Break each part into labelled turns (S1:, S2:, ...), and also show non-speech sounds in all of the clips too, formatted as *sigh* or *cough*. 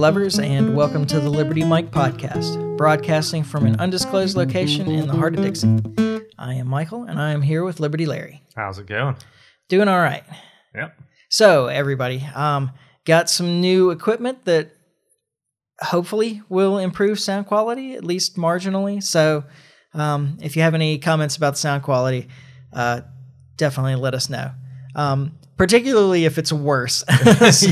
S1: lovers, and welcome to the Liberty Mike podcast, broadcasting from an undisclosed location in the heart of Dixie. I am Michael, and I am here with Liberty Larry.
S2: How's it going?
S1: Doing all right.
S2: Yep.
S1: So, everybody, um, got some new equipment that hopefully will improve sound quality, at least marginally. So, um, if you have any comments about the sound quality, uh, definitely let us know. Um, particularly if it's worse. *laughs*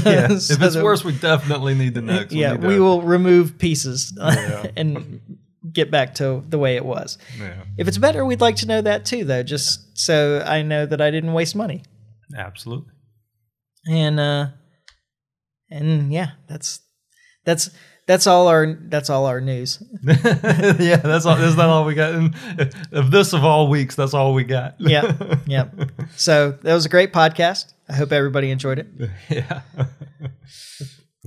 S2: yeah. *laughs*
S1: So-
S2: if it's worse, we definitely need know. 'cause
S1: yeah,
S2: to-
S1: we will remove pieces *laughs*
S2: Yeah.
S1: and get back to the way it was.
S2: Yeah,
S1: If it's better, we'd like to know that too, though, just so I know that I didn't waste money.
S2: absolutely.
S1: And uh, and yeah, that's that's that's all our that's all our news. *laughs*
S2: yeah, that's all. That's not all we got. And of this of all weeks, that's all we got.
S1: yeah, yep. So that was a great podcast. I hope everybody enjoyed it. *laughs*
S2: yeah.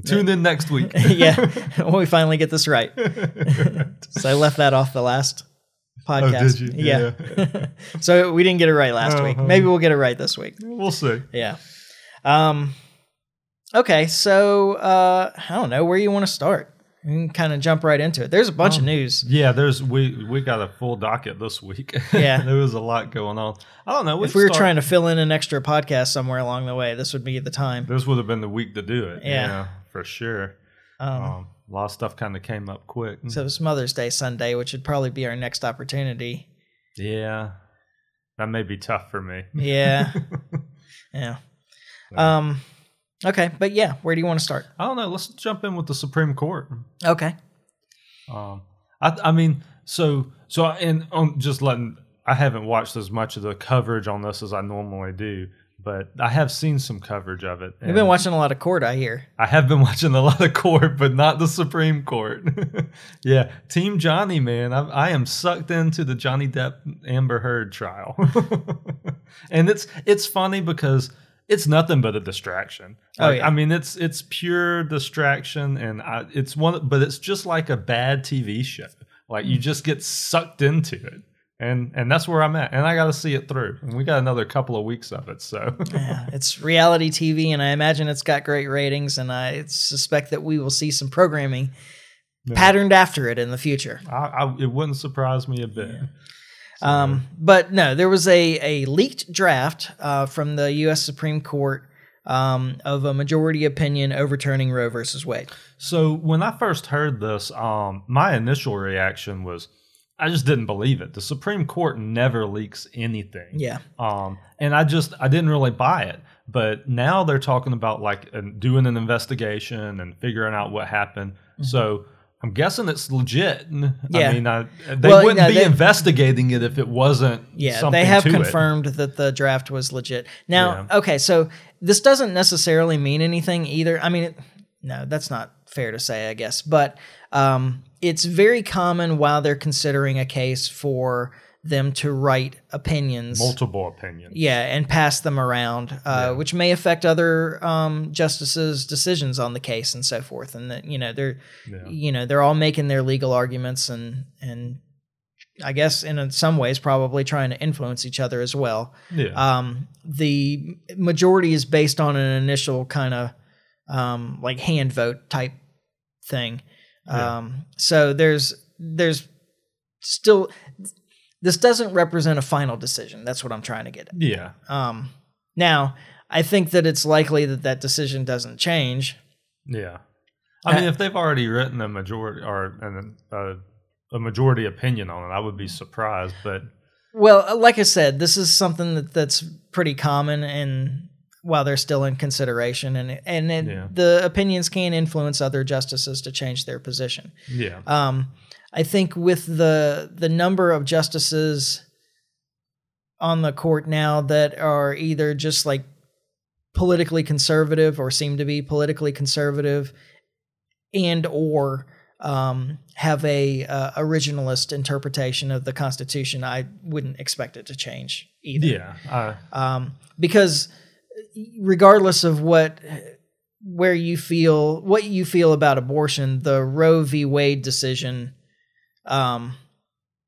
S2: Tune in next week. *laughs*
S1: yeah, when we finally get this right. so I left that off the last podcast.
S2: did you?
S1: Yeah. so we didn't get it right last week.
S2: Uh-huh.
S1: Maybe we'll get it right this week.
S2: we'll see.
S1: Yeah. Um. Okay, so uh, I don't know where you want to start. We can kind of jump right into it. There's a bunch of news.
S2: Yeah, there's we we got a full docket this week.
S1: Yeah. *laughs*
S2: there was a lot going on. I don't know.
S1: If we were trying to fill in an extra podcast somewhere along the way, this would be the time.
S2: this would have been the week to do it.
S1: Yeah.
S2: for sure.
S1: Um,
S2: Um, a lot of stuff kind of came up quick.
S1: so it's Mother's Day Sunday, which would probably be our next opportunity.
S2: Yeah, that may be tough for me.
S1: Yeah. *laughs* yeah. Um. Okay, but yeah, where do you want to start?
S2: I don't know. Let's jump in with the Supreme Court.
S1: Okay.
S2: Um, I, I mean, so so, and um, just letting. I haven't watched as much of the coverage on this as I normally do, but I have seen some coverage of it.
S1: You've been watching a lot of court, I hear.
S2: I have been *laughs* watching a lot of court, but not the Supreme Court. *laughs* yeah, Team Johnny, man, I, I am sucked into the Johnny Depp Amber Heard trial, *laughs* and it's it's funny because it's nothing but a distraction.
S1: Oh, yeah.
S2: I mean, it's it's pure distraction, and I, it's one, but it's just like a bad TV show. Like you mm. just get sucked into it. And, and that's where I'm at, and I got to see it through. And we got another couple of weeks of it, so *laughs*
S1: Yeah, it's reality TV, and I imagine it's got great ratings, and I suspect that we will see some programming patterned after it in the future.
S2: I, I, it wouldn't surprise me a bit.
S1: Um, but no, there was a, a leaked draft uh, from the U.S. Supreme Court um, of a majority opinion overturning Roe versus Wade.
S2: So when I first heard this, um, my initial reaction was I just didn't believe it. The Supreme Court never leaks anything.
S1: Yeah,
S2: Um, and I just I didn't really buy it. But now they're talking about like doing an investigation and figuring out what happened. So I'm guessing it's legit.
S1: Yeah.
S2: I mean, I, they
S1: Well,
S2: wouldn't
S1: no,
S2: be
S1: they-
S2: investigating it if it wasn't.
S1: yeah,
S2: something
S1: they have
S2: to it.
S1: confirmed that the draft was legit. Now, okay, so this doesn't necessarily mean anything either. I mean, it, no, that's not fair to say, I guess, but um, it's very common while they're considering a case for them to write opinions.
S2: multiple opinions.
S1: Yeah, and pass them around, uh, which may affect other um, justices' decisions on the case and so forth. And that you know they're,
S2: Yeah.
S1: you know, they're all making their legal arguments and and I guess in some ways probably trying to influence each other as well.
S2: Yeah.
S1: Um, the majority is based on an initial kind of um, like hand vote type thing.
S2: Yeah.
S1: Um, so there's there's still this doesn't represent a final decision. That's what I'm trying to get at.
S2: yeah.
S1: Um, now, I think that it's likely that that decision doesn't change.
S2: Yeah. I mean, if they've already written a majority or an, uh, a majority opinion on it, I would be surprised. But
S1: Well, like I said, this is something that, that's pretty common, and while they're still in consideration, and and it,
S2: Yeah.
S1: the opinions can influence other justices to change their position.
S2: yeah,
S1: Um, I think with the the number of justices on the court now that are either just like politically conservative or seem to be politically conservative, and or um, have a uh, originalist interpretation of the Constitution, I wouldn't expect it to change either.
S2: Yeah, uh,
S1: um, because regardless of what where you feel what you feel about abortion the roe v. Wade decision um,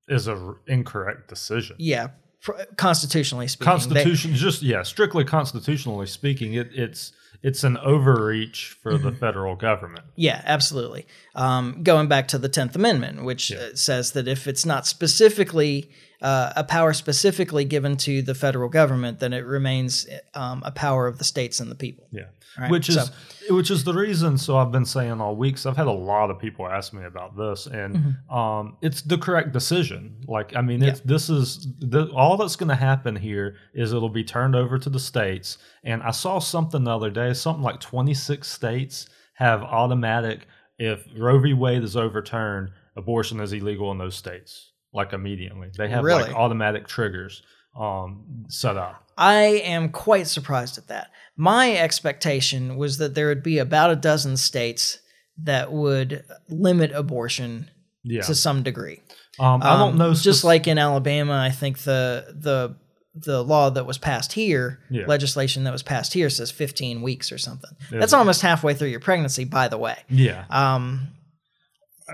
S2: is a r- incorrect decision.
S1: yeah pr- constitutionally speaking they-
S2: just yeah, strictly constitutionally speaking, it, it's it's an overreach for
S1: Mm-hmm.
S2: the federal government.
S1: Yeah, absolutely. Um, going back to the Tenth Amendment, which
S2: Yeah.
S1: uh, says that if it's not specifically uh, a power specifically given to the federal government, then it remains um, a power of the states and the people.
S2: Yeah.
S1: Right,
S2: Which is
S1: so-
S2: which is the reason so I've been saying all week so I've had a lot of people ask me about this and
S1: Mm-hmm.
S2: um it's the correct decision. Like I mean it's this is the, all that's going to happen here is it'll be turned over to the states and I saw something the other day something like 26 states have automatic if Roe v. Wade is overturned abortion is illegal in those states like immediately. They have
S1: Really?
S2: like automatic triggers um set up
S1: I am quite surprised at that. My expectation was that there would be about a dozen states that would limit abortion
S2: yeah
S1: to some degree.
S2: um, I don't
S1: Um,
S2: know
S1: Just
S2: spec-
S1: like in Alabama, I think the the the law that was passed here,
S2: Yeah.
S1: legislation that was passed here says 15 weeks or something.
S2: Yeah.
S1: That's almost halfway through your pregnancy, by the way.
S2: yeah
S1: Um,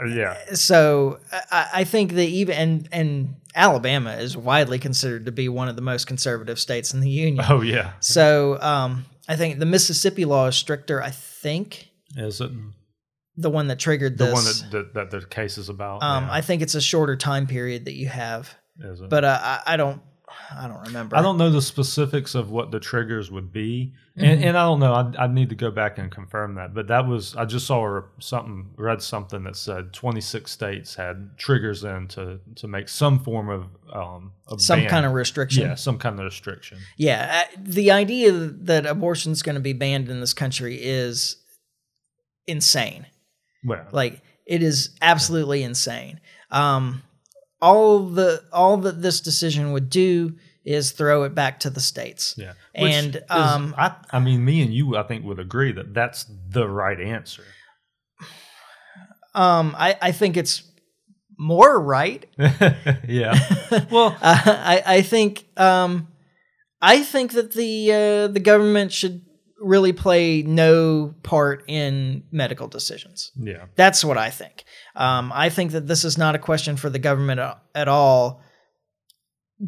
S2: yeah
S1: so I, I think that even and and Alabama is widely considered to be one of the most conservative states in the union.
S2: oh yeah
S1: So um, I think the Mississippi law is stricter. I think
S2: Is it
S1: the one that triggered
S2: the
S1: this.
S2: one that, that that the case is about?
S1: um,
S2: yeah.
S1: I think it's a shorter time period that you have,
S2: Is it?
S1: but uh, I, I don't. I don't remember.
S2: I don't know the specifics of what the triggers would be,
S1: Mm-hmm.
S2: and, and I don't know. I I need to go back and confirm that. But that was I just saw something, read something that said 26 states had triggers in to to make some form of um
S1: some
S2: ban.
S1: kind of restriction.
S2: yeah some kind of restriction.
S1: Yeah, the idea that abortion is going to be banned in this country is insane.
S2: Well,
S1: Like it is absolutely insane. Um, all the all that this decision would do is throw it back to the states.
S2: yeah,
S1: and,
S2: is-
S1: um,
S2: I I mean me and you I think would agree that that's the right answer.
S1: Um, I I think it's more right. *laughs*
S2: yeah. *laughs* Well,
S1: Uh, I I think um, I think that the uh, the government should really play no part in medical decisions.
S2: yeah.
S1: That's what I think. Um, I think that this is not a question for the government at all,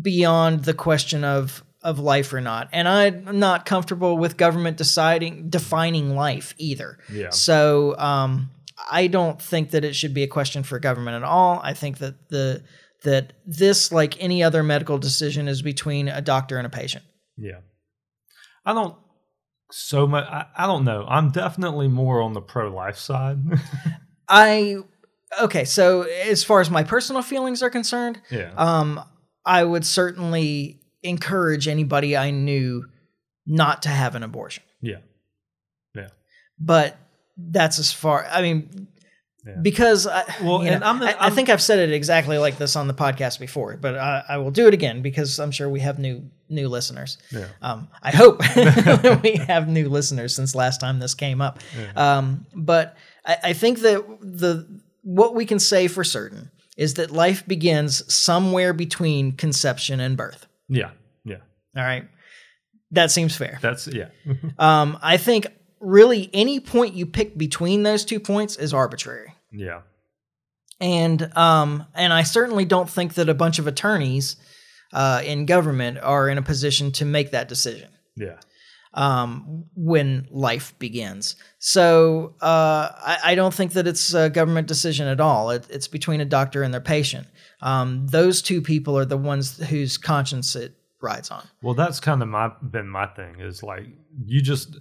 S1: beyond the question of of life or not. And I'm not comfortable with government deciding defining life either.
S2: Yeah.
S1: So um, I don't think that it should be a question for government at all. I think that the that this, like any other medical decision, is between a doctor and a patient.
S2: Yeah. I don't so much I, I don't know. I'm definitely more on the pro life side. *laughs*
S1: I okay. So as far as my personal feelings are concerned,
S2: yeah.
S1: um, I would certainly encourage anybody I knew not to have an abortion.
S2: yeah. Yeah.
S1: But that's as far. I mean,
S2: Yeah.
S1: because I,
S2: Well,
S1: you
S2: and
S1: know,
S2: I'm-
S1: I, I
S2: I'm-
S1: think I've said it exactly like this on the podcast before, but I, I will do it again because I'm sure we have new new listeners.
S2: Yeah.
S1: Um, I hope *laughs* we have new listeners since last time this came up. Um, but I, I think that the what we can say for certain is that life begins somewhere between conception and birth.
S2: Yeah. Yeah.
S1: All right, that seems fair.
S2: That's yeah. *laughs*
S1: Um, I think really any point you pick between those two points is arbitrary.
S2: yeah.
S1: and um, and I certainly don't think that a bunch of attorneys uh, in government are in a position to make that decision
S2: Yeah.
S1: um, when life begins. So uh, I, I don't think that it's a government decision at all. It, it's between a doctor and their patient. Um, those two people are the ones whose conscience it rides on.
S2: Well, that's kind of my been my thing is like you just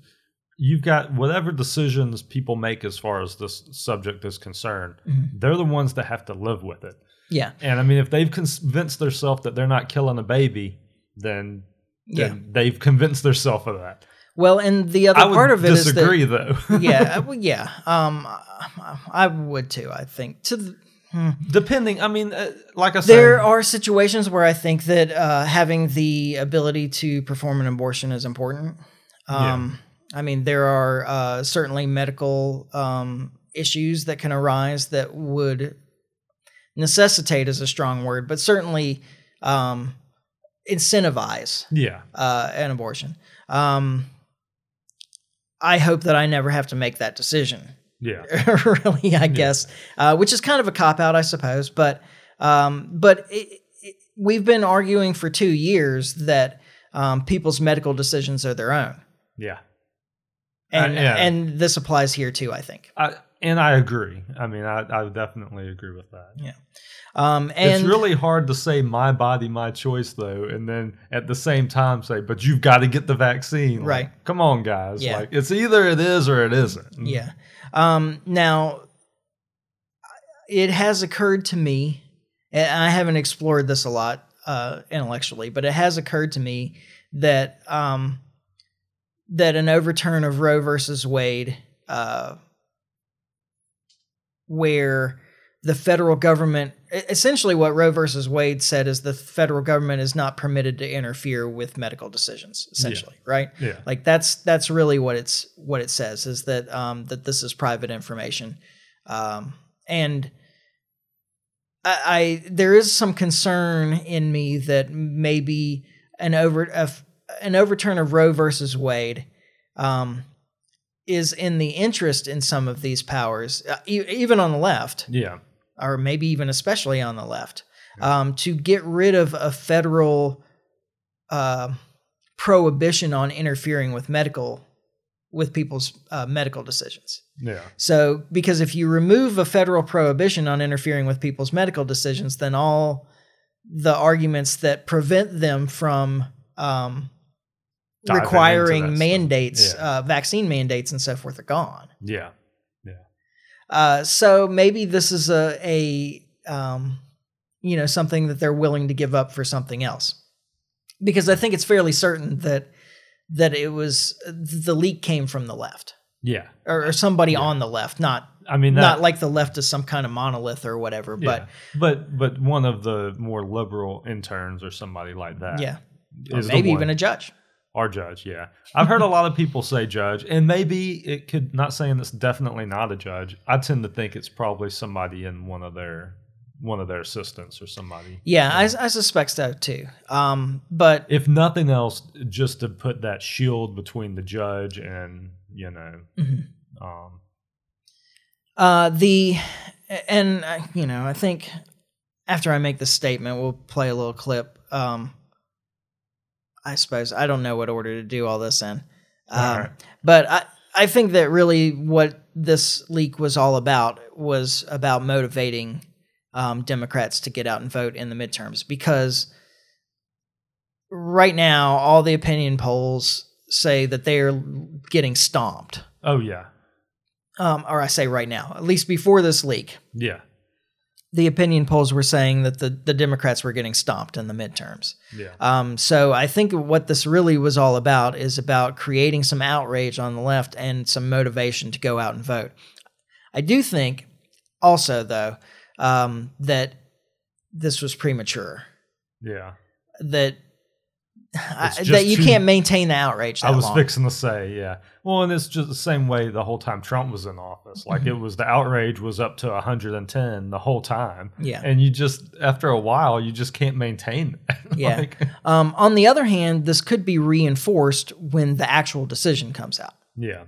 S2: you've got whatever decisions people make as far as this subject is concerned,
S1: Mm-hmm.
S2: they're the ones that have to live with it.
S1: Yeah,
S2: And I mean, if they've convinced themselves that they're not killing a baby, then,
S1: Yeah.
S2: they've convinced themselves of that.
S1: Well, and the other
S2: I
S1: part of it is that
S2: disagree, though. *laughs*
S1: yeah, *laughs* well, yeah, um, I would too. I think to the,
S2: Depending, I mean, uh, like I said,
S1: There are situations where I think that uh, having the ability to perform an abortion is important. Um, I mean, there are uh, certainly medical um, issues that can arise that would necessitate is a strong word, but certainly um, incentivize
S2: yeah,
S1: uh, an abortion. Um, I hope that I never have to make that decision
S2: yeah, *laughs*
S1: really, I guess, uh, which is kind of a cop out, I suppose. But um, but it, it, we've been arguing for two years that um, people's medical decisions are their own.
S2: yeah,
S1: and
S2: yeah.
S1: and this applies here too. I think.
S2: I, and I agree. I mean, I, I definitely agree with that.
S1: Yeah. Um, and
S2: it's really hard to say my body, my choice, though, and then at the same time say, "But you've got to get the vaccine." Like,
S1: Right.
S2: come on, guys.
S1: Yeah.
S2: Like it's either it is or it isn't.
S1: Yeah. Um, now, it has occurred to me, and I haven't explored this a lot uh, intellectually, but it has occurred to me that um, that an overturn of Roe versus Wade, uh, where the federal government essentially what Roe versus Wade said is the federal government is not permitted to interfere with medical decisions essentially right?
S2: Yeah.
S1: like that's that's really what it's what it says is that um that this is private information. Um and I, I there is some concern in me that maybe an over a an overturn of Roe versus Wade um is in the interest in some of these powers uh, e- even on the left
S2: Yeah.
S1: or maybe even especially on the left, um, to get rid of a federal uh, prohibition on interfering with medical with people's uh, medical decisions.
S2: Yeah.
S1: So, because if you remove a federal prohibition on interfering with people's medical decisions, then all the arguments that prevent them from um, requiring mandates,
S2: Yeah.
S1: uh, vaccine mandates, and so forth are gone.
S2: Yeah.
S1: Uh, so maybe this is a a um, you know something that they're willing to give up for something else, because I think it's fairly certain that that it was the leak came from the left
S2: Yeah.
S1: or, or somebody on the left, not
S2: I mean, that,
S1: not like the left is some kind of monolith or whatever,
S2: yeah.
S1: but
S2: but but one of the more liberal interns or somebody like that.
S1: yeah, or
S2: is the
S1: maybe even a judge.
S2: Our judge, yeah. I've heard a lot of people say judge, and maybe it could not saying it's definitely not a judge. I tend to think it's probably somebody in one of their one of their assistants or somebody.
S1: Yeah, I, I suspect so too. Um, but
S2: If nothing else, just to put that shield between the judge and you know,
S1: Mhm.
S2: um,
S1: Uh, the and uh, you know, I think after I make this statement, we'll play a little clip. Um, I suppose. I don't know what order to do all this in, um, but I I think that really what this leak was all about was about motivating um, Democrats to get out and vote in the midterms because right now all the opinion polls say that they are getting stomped.
S2: Oh yeah,
S1: um, or I say right now, at least before this leak,
S2: yeah,
S1: the opinion polls were saying that the, the Democrats were getting stomped in the midterms.
S2: yeah,
S1: Um, so I think what this really was all about is about creating some outrage on the left and some motivation to go out and vote. I do think also, though, um, that this was premature.
S2: yeah.
S1: That I, that you
S2: too-
S1: can't maintain the outrage. That
S2: I was
S1: long.
S2: fixing to say, yeah. Well, and it's just the same way the whole time Trump was in office. Like
S1: Mm-hmm.
S2: it was the outrage was up to 110 the whole time.
S1: Yeah.
S2: And you just after a while you just can't maintain that. *laughs*
S1: Yeah.
S2: Like, *laughs*
S1: Um, on the other hand, this could be reinforced when the actual decision comes out.
S2: yeah.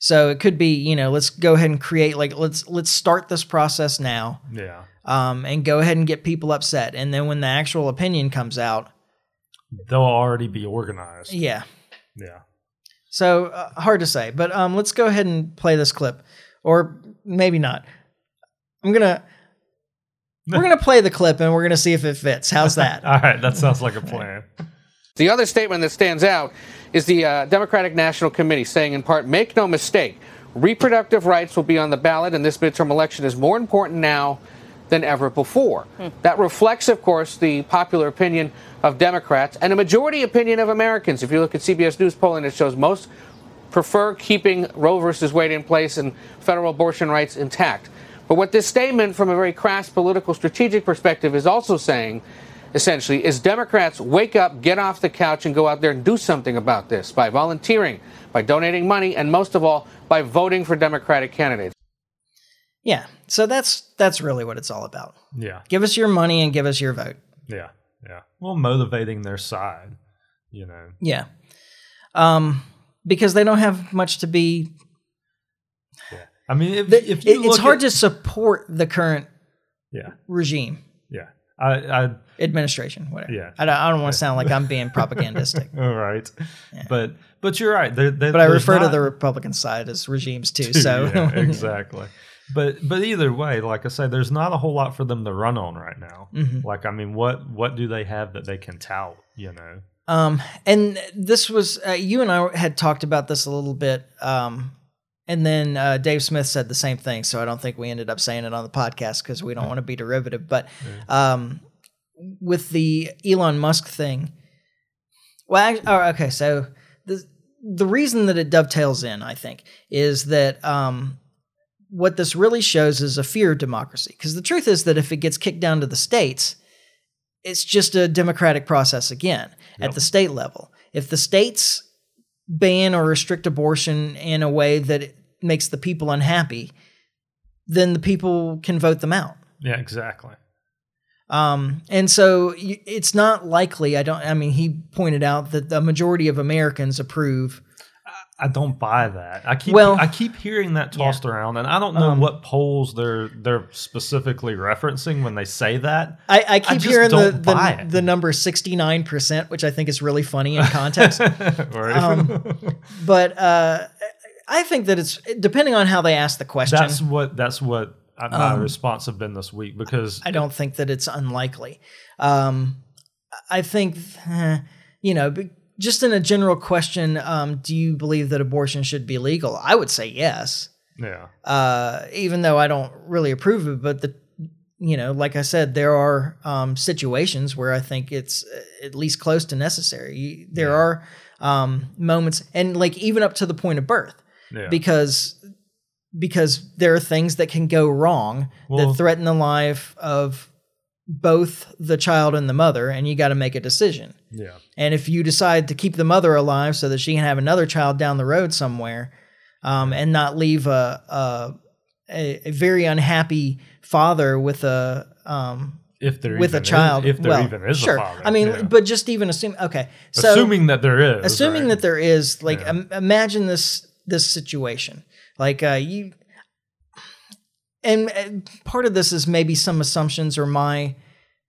S1: So it could be, you know, let's go ahead and create like let's let's start this process now,
S2: Yeah.
S1: um, and go ahead and get people upset, and then when the actual opinion comes out,
S2: They'll already be organized.
S1: yeah.
S2: Yeah.
S1: So uh, hard to say, but um, let's go ahead and play this clip, or maybe not. I'm gonna we're gonna play the clip and we're gonna see if it fits. How's that? *laughs*
S2: All right, that sounds like a plan.
S3: The other statement that stands out is the uh, Democratic National Committee saying, in part, make no mistake, reproductive rights will be on the ballot, and this midterm election is more important now than ever before. Hmm. That reflects, of course, the popular opinion of Democrats and a majority opinion of Americans. If you look at CBS News polling, it shows most prefer keeping Roe versus Wade in place and federal abortion rights intact. But what this statement, from a very crass political strategic perspective, is also saying, essentially, is Democrats wake up, get off the couch, and go out there and do something about this by volunteering, by donating money, and most of all, by voting for Democratic candidates.
S1: Yeah. So that's that's really what it's all about.
S2: Yeah.
S1: Give us your money and give us your vote.
S2: Yeah. Yeah. Well, motivating their side, you know.
S1: Yeah. Um, because they don't have much to be. Yeah.
S2: I mean, if,
S1: the-
S2: if
S1: it's hard
S2: at-
S1: to support the current
S2: Yeah.
S1: regime.
S2: Yeah. I, I
S1: administration, whatever.
S2: Yeah.
S1: I don't, I don't want to sound like I'm being *laughs* propagandistic,
S2: all right, but but you're right. There, there,
S1: but I refer to the Republican side as regimes too. *laughs*
S2: too,
S1: So
S2: yeah, exactly. But but either way, like I say, there's not a whole lot for them to run on right now.
S1: Mhm.
S2: Like I mean, what what do they have that they can tout? You know.
S1: Um, and this was uh, you and I had talked about this a little bit. Um, and then uh, Dave Smith said the same thing. So I don't think we ended up saying it on the podcast because we don't want to be derivative. But um, with the Elon Musk thing, well, I, oh, okay. So the the reason that it dovetails in, I think, is that um, what this really shows is a fear of democracy. Because the truth is that if it gets kicked down to the states, it's just a democratic process again at the state level. If the states ban or restrict abortion in a way that it makes the people unhappy, then the people can vote them out.
S2: Yeah, exactly.
S1: Um, and so it's not likely. I don't. I mean, he pointed out that the majority of Americans approve.
S2: I don't buy that. I keep
S1: Well-
S2: I keep hearing that tossed around, and I don't know
S1: Um,
S2: what polls they're they're specifically referencing when they say that.
S1: I, I keep
S2: just
S1: hearing the the, the number sixty nine percent, which I think is really funny in *laughs* context.
S2: Right?
S1: Um, *laughs* but uh, I think that it's depending on how they ask the question.
S2: that's what that's what I- my
S1: Um,
S2: response have been this week because
S1: I don't think that it's unlikely. Um, I think, eh, you know, just in a general question, um, do you believe that abortion should be legal? I would say yes,
S2: yeah
S1: uh, even though I don't really approve of it. But the, you know, like I said, there are um, situations where I think it's uh, at least close to necessary. You- There
S2: Yeah.
S1: are um, moments, and like even up to the point of birth
S2: yeah
S1: because because there are things that can go wrong
S2: Well-
S1: that threaten the life of both the child and the mother and you got to make a decision
S2: yeah
S1: and if you decide to keep the mother alive so that she can have another child down the road somewhere um, and not leave a, a a a very unhappy father with a um,
S2: if there
S1: with a
S2: even is-
S1: child
S2: if there
S1: well,
S2: even is
S1: sure
S2: a father
S1: i mean
S2: yeah.
S1: but just even assume okay so
S2: assuming that there is
S1: assuming
S2: right?
S1: that there is like
S2: Yeah.
S1: im- imagine this this situation like uh you and, and part of this is maybe some assumptions or my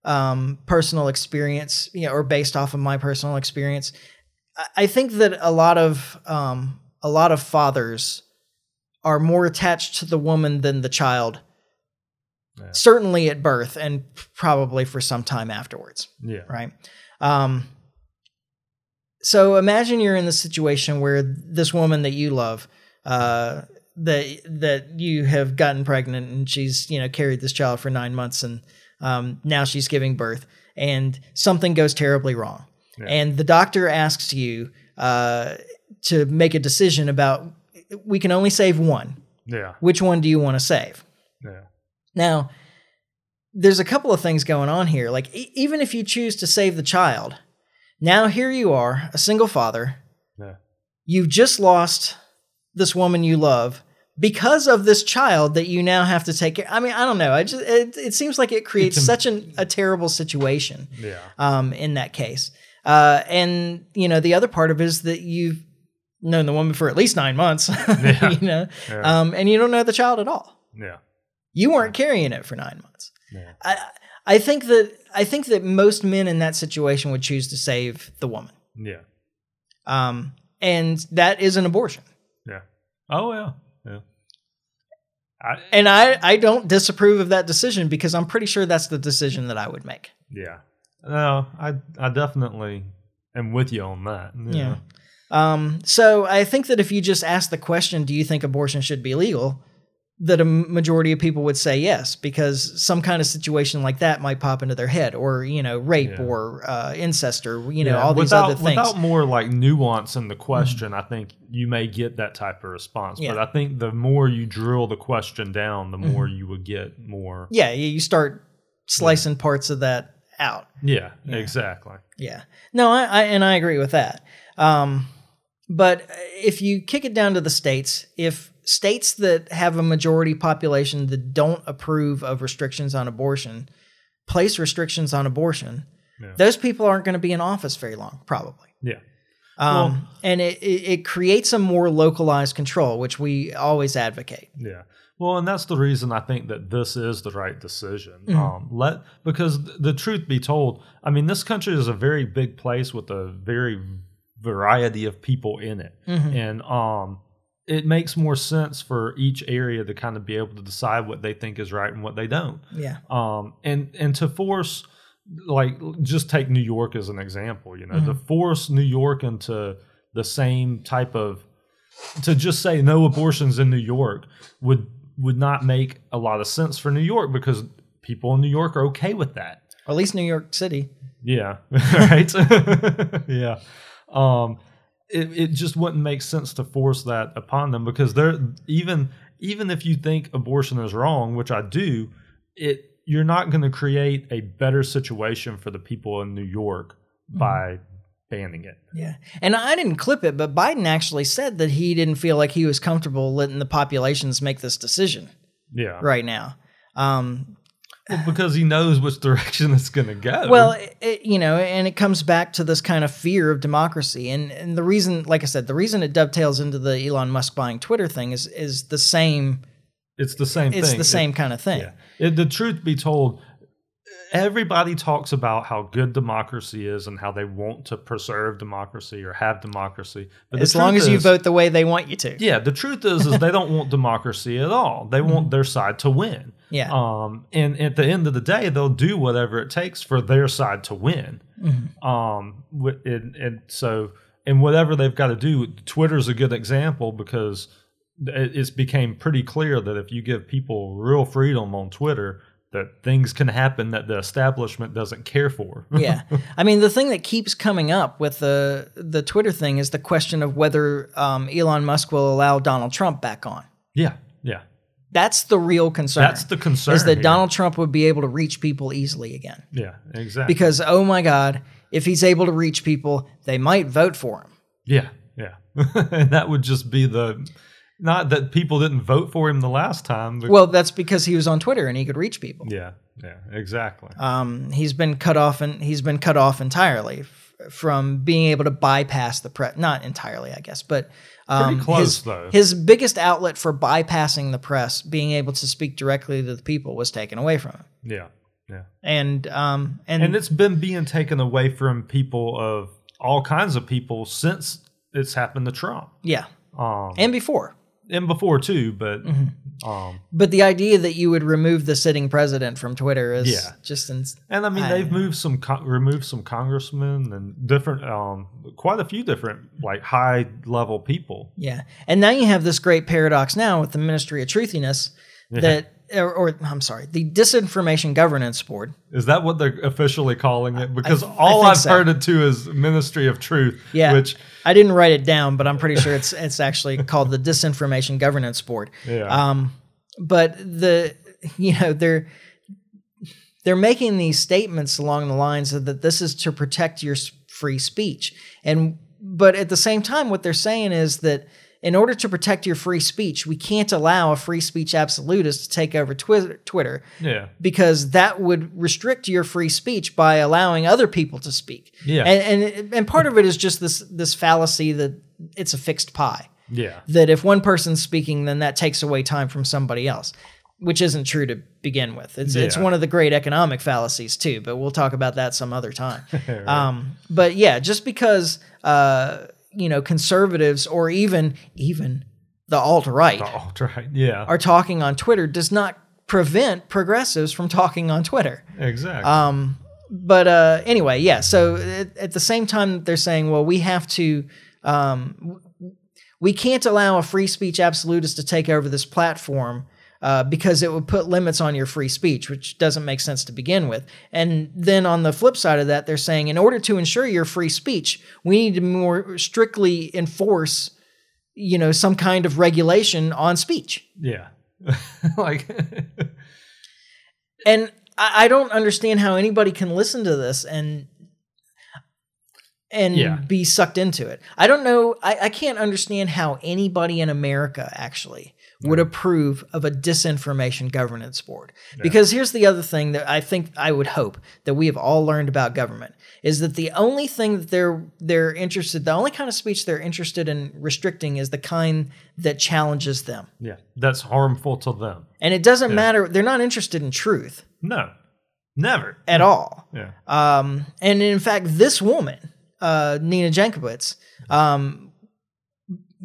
S1: um personal experience you know or based off of my personal experience I- i think that a lot of um a lot of fathers are more attached to the woman than the child
S2: Yeah.
S1: certainly at birth and probably for some time afterwards
S2: yeah
S1: right? Um, so imagine you're in the situation where this woman that you love, uh, that that you have gotten pregnant and she's you know carried this child for nine months and um, now she's giving birth and something goes terribly wrong,
S2: Yeah.
S1: and the doctor asks you uh, to make a decision about we can only save one.
S2: yeah
S1: Which one do you want to save?
S2: yeah
S1: Now, there's a couple of things going on here. Like, e- even if you choose to save the child, now here you are, a single father.
S2: yeah
S1: You've just lost this woman you love because of this child that you now have to take care. I mean, I don't know. I just it, it seems like it creates
S2: It's a-
S1: such an, a terrible situation
S2: yeah
S1: um, in that case. Uh, and you know, the other part of it is that you've known the woman for at least nine months. *laughs*
S2: Yeah.
S1: you know,
S2: Yeah.
S1: um, and you don't know the child at all.
S2: yeah
S1: You weren't carrying it for nine months.
S2: yeah
S1: I I think that I think that most men in that situation would choose to save the woman,
S2: yeah
S1: um, and that is an abortion.
S2: yeah oh yeah yeah I,
S1: And I I don't disapprove of that decision because I'm pretty sure that's the decision that I would make.
S2: Yeah. No, I I definitely am with you on that.
S1: Yeah. Um, so I think that if you just ask the question, "Do you think abortion should be legal?" That a majority of people would say yes, because some kind of situation like that might pop into their head, or you know, rape
S2: Yeah.
S1: or uh, incest, or you know,
S2: Yeah,
S1: all these
S2: without,
S1: other things.
S2: Without more like nuance in the question, I think you may get that type of response. But I think the more you drill the question down, the more you would get more.
S1: yeah, you you start slicing parts of that out.
S2: Yeah,
S1: Yeah.
S2: exactly.
S1: Yeah. No, I, I and I agree with that. Um, but if you kick it down to the states, if states that have a majority population that don't approve of restrictions on abortion place restrictions on abortion,
S2: Yeah.
S1: those people aren't going to be in office very long, probably.
S2: Yeah.
S1: Um, and it, it, it creates a more localized control, which we always advocate.
S2: Yeah. Well, and that's the reason I think that this is the right decision. Um, let because the truth be told, I mean, this country is a very big place with a very variety of people in it, and um, it makes more sense for each area to kind of be able to decide what they think is right and what they don't.
S1: Yeah.
S2: Um, and and to force like just take New York as an example, you know, to force New York into the same type of to just say no abortions in New York would would not make a lot of sense for New York because people in New York are okay with that.
S1: Or at least New York City.
S2: Yeah. *laughs* right. *laughs* yeah. Um, it, it just wouldn't make sense to force that upon them because they're even even if you think abortion is wrong, which I do, it you're not going to create a better situation for the people in New York by banning it.
S1: Yeah. And I didn't clip it, but Biden actually said that he didn't feel like he was comfortable letting the populations make this decision
S2: Yeah.
S1: right now. Um,
S2: Well, because he knows which direction it's going to go.
S1: well, it- it, you know, and it comes back to this kind of fear of democracy. And, and the reason, like I said, the reason it dovetails into the Elon Musk buying Twitter thing is is the same.
S2: it's the same
S1: It's
S2: thing.
S1: the same kind of thing.
S2: Yeah. It, the truth be told, everybody talks about how good democracy is and how they want to preserve democracy or have democracy. But
S1: As long as you vote the way they want you to.
S2: Yeah, the truth is, is they don't want democracy at all. They want their side to win.
S1: Mm-hmm. Yeah.
S2: Um, and at the end of the day, they'll do whatever it takes for their side to win.
S1: Mm-hmm.
S2: Um, and, and so, and whatever they've got to do, Twitter's a good example because it- it's became pretty clear that if you give people real freedom on Twitter, that things can happen that the establishment doesn't care for. *laughs*
S1: yeah. I mean, the thing that keeps coming up with the the Twitter thing is the question of whether um, Elon Musk will allow Donald Trump back on.
S2: yeah, yeah.
S1: That's the real concern.
S2: That's the concern.
S1: is that
S2: here.
S1: Donald Trump would be able to reach people easily again.
S2: Yeah, exactly.
S1: Because oh my God, if he's able to reach people, they might vote for him.
S2: Yeah, yeah. *laughs* and that would just be the not that people didn't vote for him the last time.
S1: Well, that's because he was on Twitter and he could reach people.
S2: yeah, yeah, exactly.
S1: Um, he's been cut off and he's been cut off entirely f- from being able to bypass the press. Not entirely, I guess, but um,
S2: close,
S1: his,
S2: though.
S1: his biggest outlet for bypassing the press, being able to speak directly to the people, was taken away from him.
S2: yeah, yeah.
S1: And um, and,
S2: And it's been being taken away from people of all kinds of people since it's happened to Trump.
S1: yeah,
S2: Um,
S1: and before.
S2: And before too, but
S1: Mm-hmm.
S2: um,
S1: But the idea that you would remove the sitting president from Twitter is
S2: Yeah.
S1: just ins-
S2: and I mean
S1: I-
S2: they've moved some, co- removed some congressmen and different, um, quite a few different like high level people.
S1: yeah. And now you have this great paradox now with the Ministry of Truthiness that, or, or I'm sorry, the Disinformation Governance Board.
S2: Is that what they're officially calling it? Because
S1: I
S2: all
S1: think
S2: I've
S1: so.
S2: heard it to is Ministry of Truth.
S1: Yeah.
S2: Which
S1: I didn't write it down, but I'm pretty sure it's *laughs* it's actually called the Disinformation Governance Board.
S2: Yeah.
S1: Um, but the you know they're they're making these statements along the lines of that this is to protect your free speech, and but at the same time, what they're saying is that in order to protect your free speech, we can't allow a free speech absolutist to take over Twitter. Twitter
S2: yeah.
S1: because that would restrict your free speech by allowing other people to speak.
S2: Yeah.
S1: And and and part of it is just this this fallacy that it's a fixed pie.
S2: Yeah.
S1: That if one person's speaking, then that takes away time from somebody else, which isn't true to begin with. It's it's one of the great economic fallacies too, but we'll talk about that some other time. *laughs* um, but yeah, just because uh, you know conservatives or even even the alt right
S2: Oh, right. Yeah.
S1: are talking on Twitter does not prevent progressives from talking on Twitter.
S2: exactly.
S1: Um, but uh, anyway, yeah. So at, at the same time, they're saying, well, we have to, um, we can't allow a free speech absolutist to take over this platform. Uh, because it would put limits on your free speech, which doesn't make sense to begin with. And then on the flip side of that, they're saying in order to ensure your free speech, we need to more strictly enforce, you know, some kind of regulation on speech.
S2: yeah. *laughs* like *laughs*
S1: And I, I don't understand how anybody can listen to this and and
S2: Yeah.
S1: be sucked into it. I don't know. I, I can't understand how anybody in America actually would approve of a disinformation governance board. Because here's the other thing that I think I would hope that we have all learned about government is that the only thing that they're they're interested, the only kind of speech they're interested in restricting is the kind that challenges them.
S2: Yeah, that's harmful to them.
S1: And it doesn't matter. They're not interested in truth
S2: No, never.
S1: at all.
S2: Yeah,
S1: Um, and in fact, this woman, uh, Nina Jankowicz, um,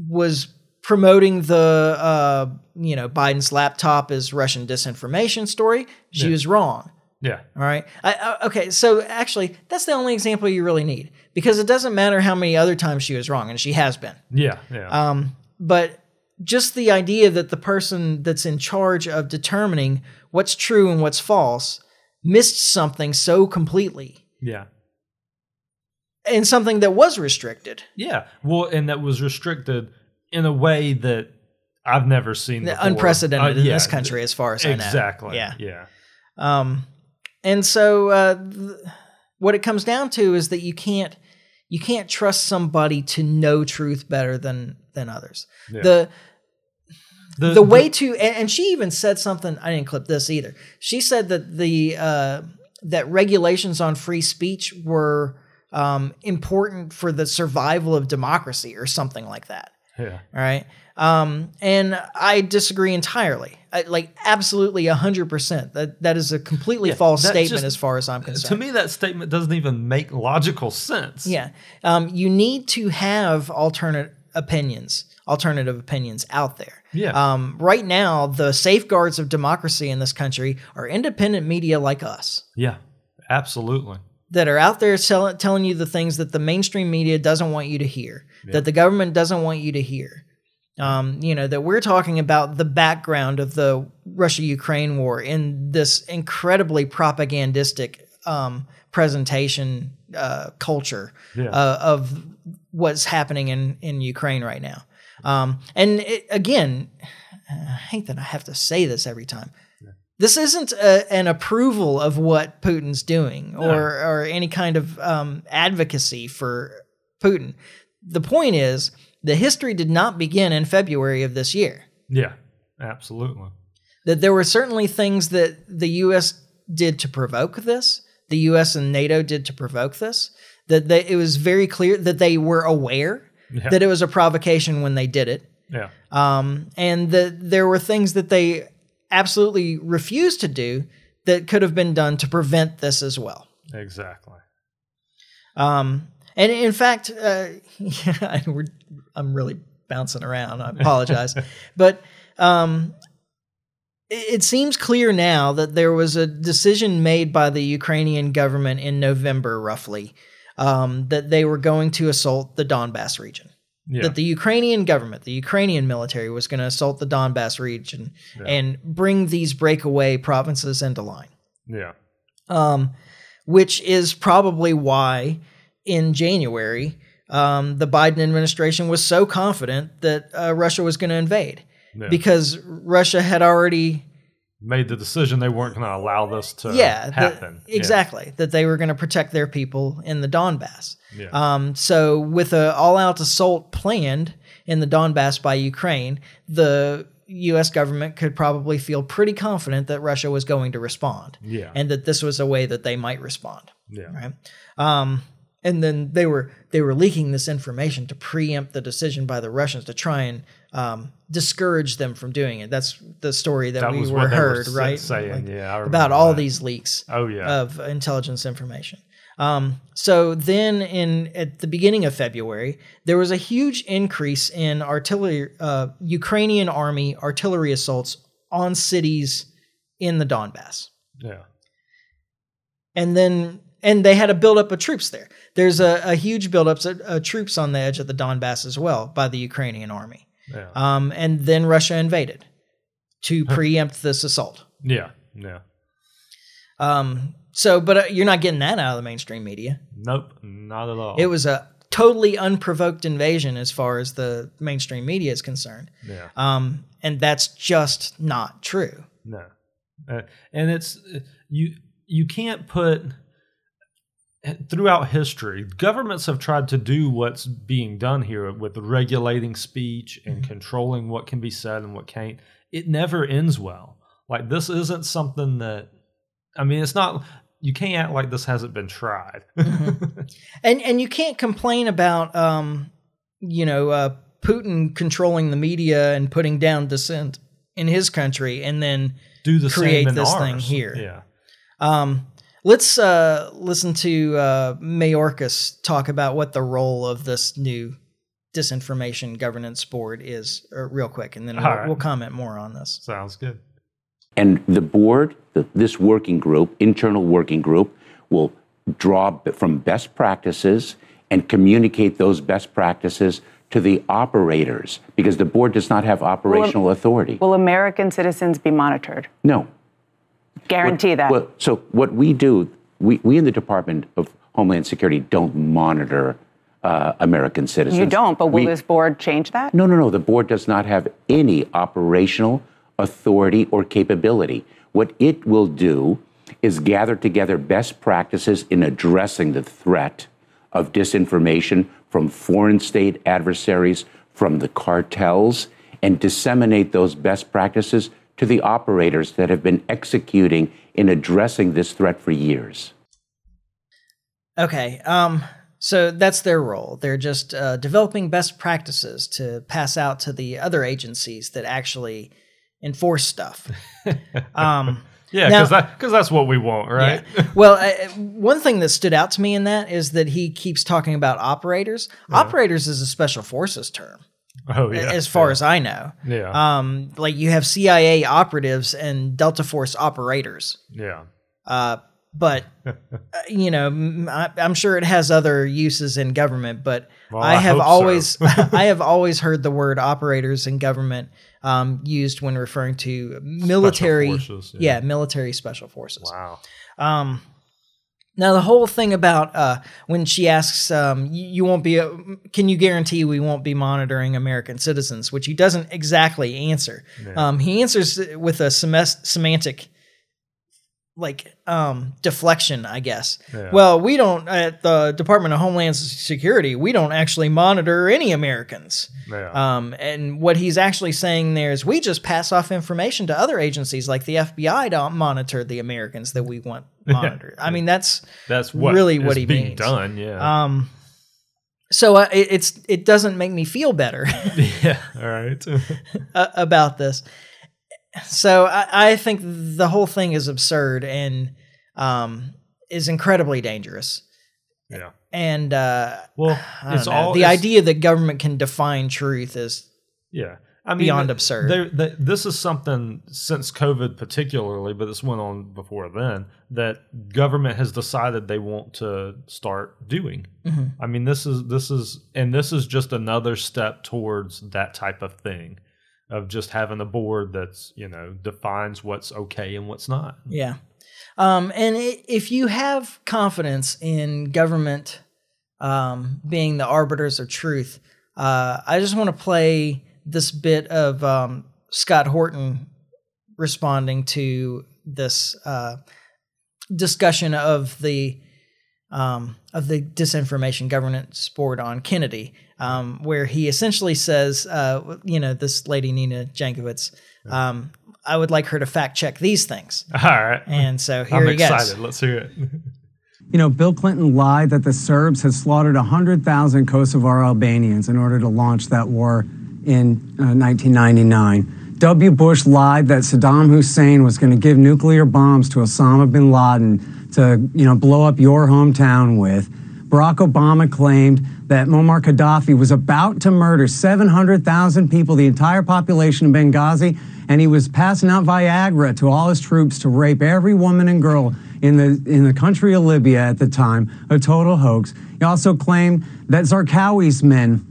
S1: was promoting the uh, you know Biden's laptop is Russian disinformation story. She was wrong.
S2: yeah,
S1: All right. I, I, okay. So actually, that's the only example you really need because it doesn't matter how many other times she was wrong, and she has been.
S2: yeah, yeah.
S1: Um, but just the idea that the person that's in charge of determining what's true and what's false missed something so completely
S2: yeah.
S1: and something that was restricted.
S2: Yeah. Well, and that was restricted in a way that I've never seen before.
S1: Unprecedented
S2: Uh,
S1: in this country, as far as I know.
S2: Exactly.
S1: Yeah.
S2: Yeah.
S1: Um, and so uh, th- what it comes down to is that you can't you can't trust somebody to know truth better than than others. The the way to and, and she even said something i didn't clip this either she said that the uh, that regulations on free speech were um, important for the survival of democracy or something like that
S2: Yeah.
S1: all right um, and i disagree entirely I, like absolutely 100% that that is a completely
S2: Yeah,
S1: false statement
S2: just-
S1: as far as i'm concerned.
S2: To me, that statement doesn't even make logical sense.
S1: yeah um, you need to have alternate opinions alternative opinions out there
S2: Yeah.
S1: um, right now, the safeguards of democracy in this country are independent media like us
S2: Yeah. Absolutely.
S1: That are out there tell- telling you the things that the mainstream media doesn't want you to hear, that the government doesn't want you to hear. Um, you know, that we're talking about the background of the Russia Ukraine war in this incredibly propagandistic um, presentation uh, culture
S2: Yeah.
S1: uh, of what's happening in, in Ukraine right now. Um, and it, again, I hate that I have to say this every time. This isn't a, an approval of what Putin's doing or, or any kind of um, advocacy for Putin. The point is, the history did not begin in February of this year.
S2: Yeah. Absolutely.
S1: That there were certainly things that the U.S. did to provoke this, the U.S. and NATO did to provoke this, that they, it was very clear that they were aware
S2: Yeah.
S1: that it was a provocation when they did it.
S2: Yeah.
S1: um, and that there were things that they absolutely refused to do that could have been done to prevent this as well.
S2: Exactly.
S1: Um, and in fact, uh, *laughs* yeah, we're, I'm really bouncing around. I apologize, *laughs* but um, it, it seems clear now that there was a decision made by the Ukrainian government in November, roughly, um, that they were going to assault the Donbass region
S2: Yeah.
S1: that the Ukrainian government, the Ukrainian military, was going to assault the Donbass region and bring these breakaway provinces into line.
S2: yeah.
S1: Um, which is probably why in January um, the Biden administration was so confident that uh, Russia was going to invade
S2: Yeah.
S1: because Russia had already
S2: Made the decision they weren't going to allow this to
S1: yeah, the-
S2: happen. Yeah.
S1: exactly that they were going to protect their people in the Donbass.
S2: Yeah.
S1: Um, so with a all-out assault planned in the Donbass by Ukraine, the U.S. government could probably feel pretty confident that Russia was going to respond,
S2: Yeah.
S1: and that this was a way that they might respond.
S2: yeah.
S1: Right. Um, and then they were they were leaking this information to preempt the decision by the Russians to try and um, discourage them from doing it. That's the story that,
S2: That
S1: we were
S2: what they were
S1: heard, right?
S2: saying,
S1: Like,
S2: yeah, I
S1: about all
S2: that.
S1: these leaks
S2: Oh yeah.
S1: of intelligence information. Um, so then, in at the beginning of February, there was a huge increase in artillery, uh, Ukrainian army artillery assaults on cities in the Donbass,
S2: yeah.
S1: and then and they had a buildup of troops there. There's a, a huge buildup of troops on the edge of the Donbass as well by the Ukrainian army,
S2: Yeah.
S1: um, and then Russia invaded to *laughs* preempt this assault.
S2: yeah. Yeah.
S1: Um, so, but uh, you're not getting that out of the mainstream media.
S2: Nope. Not at all.
S1: It was a totally unprovoked invasion as far as the mainstream media is concerned.
S2: yeah.
S1: Um, and that's just not true.
S2: No, uh, and it's uh, you. You can't put throughout history, governments have tried to do what's being done here with regulating speech and
S1: Mm-hmm.
S2: controlling what can be said and what can't. It never ends well. Like this isn't something that I mean, it's not you can't act like this hasn't been tried.
S1: Mm-hmm. *laughs* and and you can't complain about um you know uh Putin controlling the media and putting down dissent in his country and then
S2: do the
S1: Create this
S2: ours.
S1: thing here.
S2: Yeah.
S1: um let's uh listen to uh Mayorkas talk about what the role of this new disinformation governance board is uh, real quick and then we'll,
S2: All right.
S1: we'll comment more on this.
S2: Sounds good.
S4: And the board, the, this working group, internal working group, will draw from best practices and communicate those best practices to the operators because the board does not have operational authority.
S5: Will American citizens be monitored?
S4: no.
S5: Guarantee that.
S4: Well, so what we do, we, we in the Department of Homeland Security don't monitor uh, American citizens.
S5: you don't, but will
S4: We-
S5: this board change that?
S4: No, no, no. The board does not have any operational authority or capability. What it will do is gather together best practices in addressing the threat of disinformation from foreign state adversaries, from the cartels, and disseminate those best practices to the operators that have been executing in addressing this threat for years.
S1: Okay. Um so that's their role. They're just uh, developing best practices to pass out to the other agencies that actually enforce stuff. *laughs* Um
S2: Yeah, because that because that's what we want, right?
S1: Yeah. *laughs* Well, I, one thing that stood out to me in that is that he keeps talking about operators. Operators is a special forces term,
S2: oh yeah.
S1: as far
S2: yeah.
S1: as I know.
S2: yeah.
S1: Um, like you have CIA operatives and Delta Force operators.
S2: yeah.
S1: Uh, but *laughs* uh, you know, I, am sure it has other uses in government. But
S2: Well,
S1: I
S2: I
S1: have
S2: hope so.
S1: always, *laughs* *laughs* I have always heard the word operators in government um, used when referring to military,
S2: forces,
S1: yeah.
S2: yeah.
S1: military special forces.
S2: Wow.
S1: Um, now the whole thing about uh, when she asks, um, you, won't be, uh, can you guarantee we won't be monitoring American citizens? Which he doesn't exactly answer. Um, he answers with a semes- semantic, like um, deflection, I guess.
S2: Yeah.
S1: Well, we don't at the Department of Homeland Security. We don't actually monitor any Americans.
S2: Yeah.
S1: Um, and what he's actually saying there is we just pass off information to other agencies like the FBI to monitor the Americans that we want *laughs* monitored. I mean, that's
S2: that's what
S1: really what he
S2: being
S1: means.
S2: done. Yeah.
S1: um. So uh, it, it's it doesn't make me feel better *laughs* *laughs*
S2: yeah. All right.
S1: about this. So I, I think the whole thing is absurd and um, is incredibly dangerous.
S2: yeah.
S1: And uh,
S2: Well, it's
S1: know.
S2: all
S1: the
S2: it's-
S1: idea that government can define truth is
S2: Yeah. I mean,
S1: Beyond absurd.
S2: there- th- this is something since COVID, particularly, but this went on before then, that government has decided they want to start doing.
S1: Mm-hmm.
S2: I mean, this is this is, and this is just another step towards that type of thing, of just having a board that's you know defines what's okay and what's not.
S1: Yeah. Um, and i if you have confidence in government um, being the arbiters of truth, uh, I just want to play this bit of um, Scott Horton responding to this uh, discussion of the um, of the disinformation governance board on Kennedy, um, where he essentially says, uh, you know, this lady Nina Jankowicz, um, I would like her to fact check these things. *laughs*
S2: All right,
S1: And so here we go.
S2: I'm
S1: he goes.
S2: excited. Let's hear it.
S6: You know, Bill Clinton lied that the Serbs had slaughtered 100,000 Kosovar Albanians in order to launch that war in uh, 1999. W. Bush lied that Saddam Hussein was going to give nuclear bombs to Osama bin Laden to, you know, blow up your hometown with. Barack Obama claimed that Muammar Gaddafi was about to murder 700,000 people, the entire population of Benghazi, and he was passing out Viagra to all his troops to rape every woman and girl in the in the country of Libya at the time, a total hoax. He also claimed that Zarqawi's men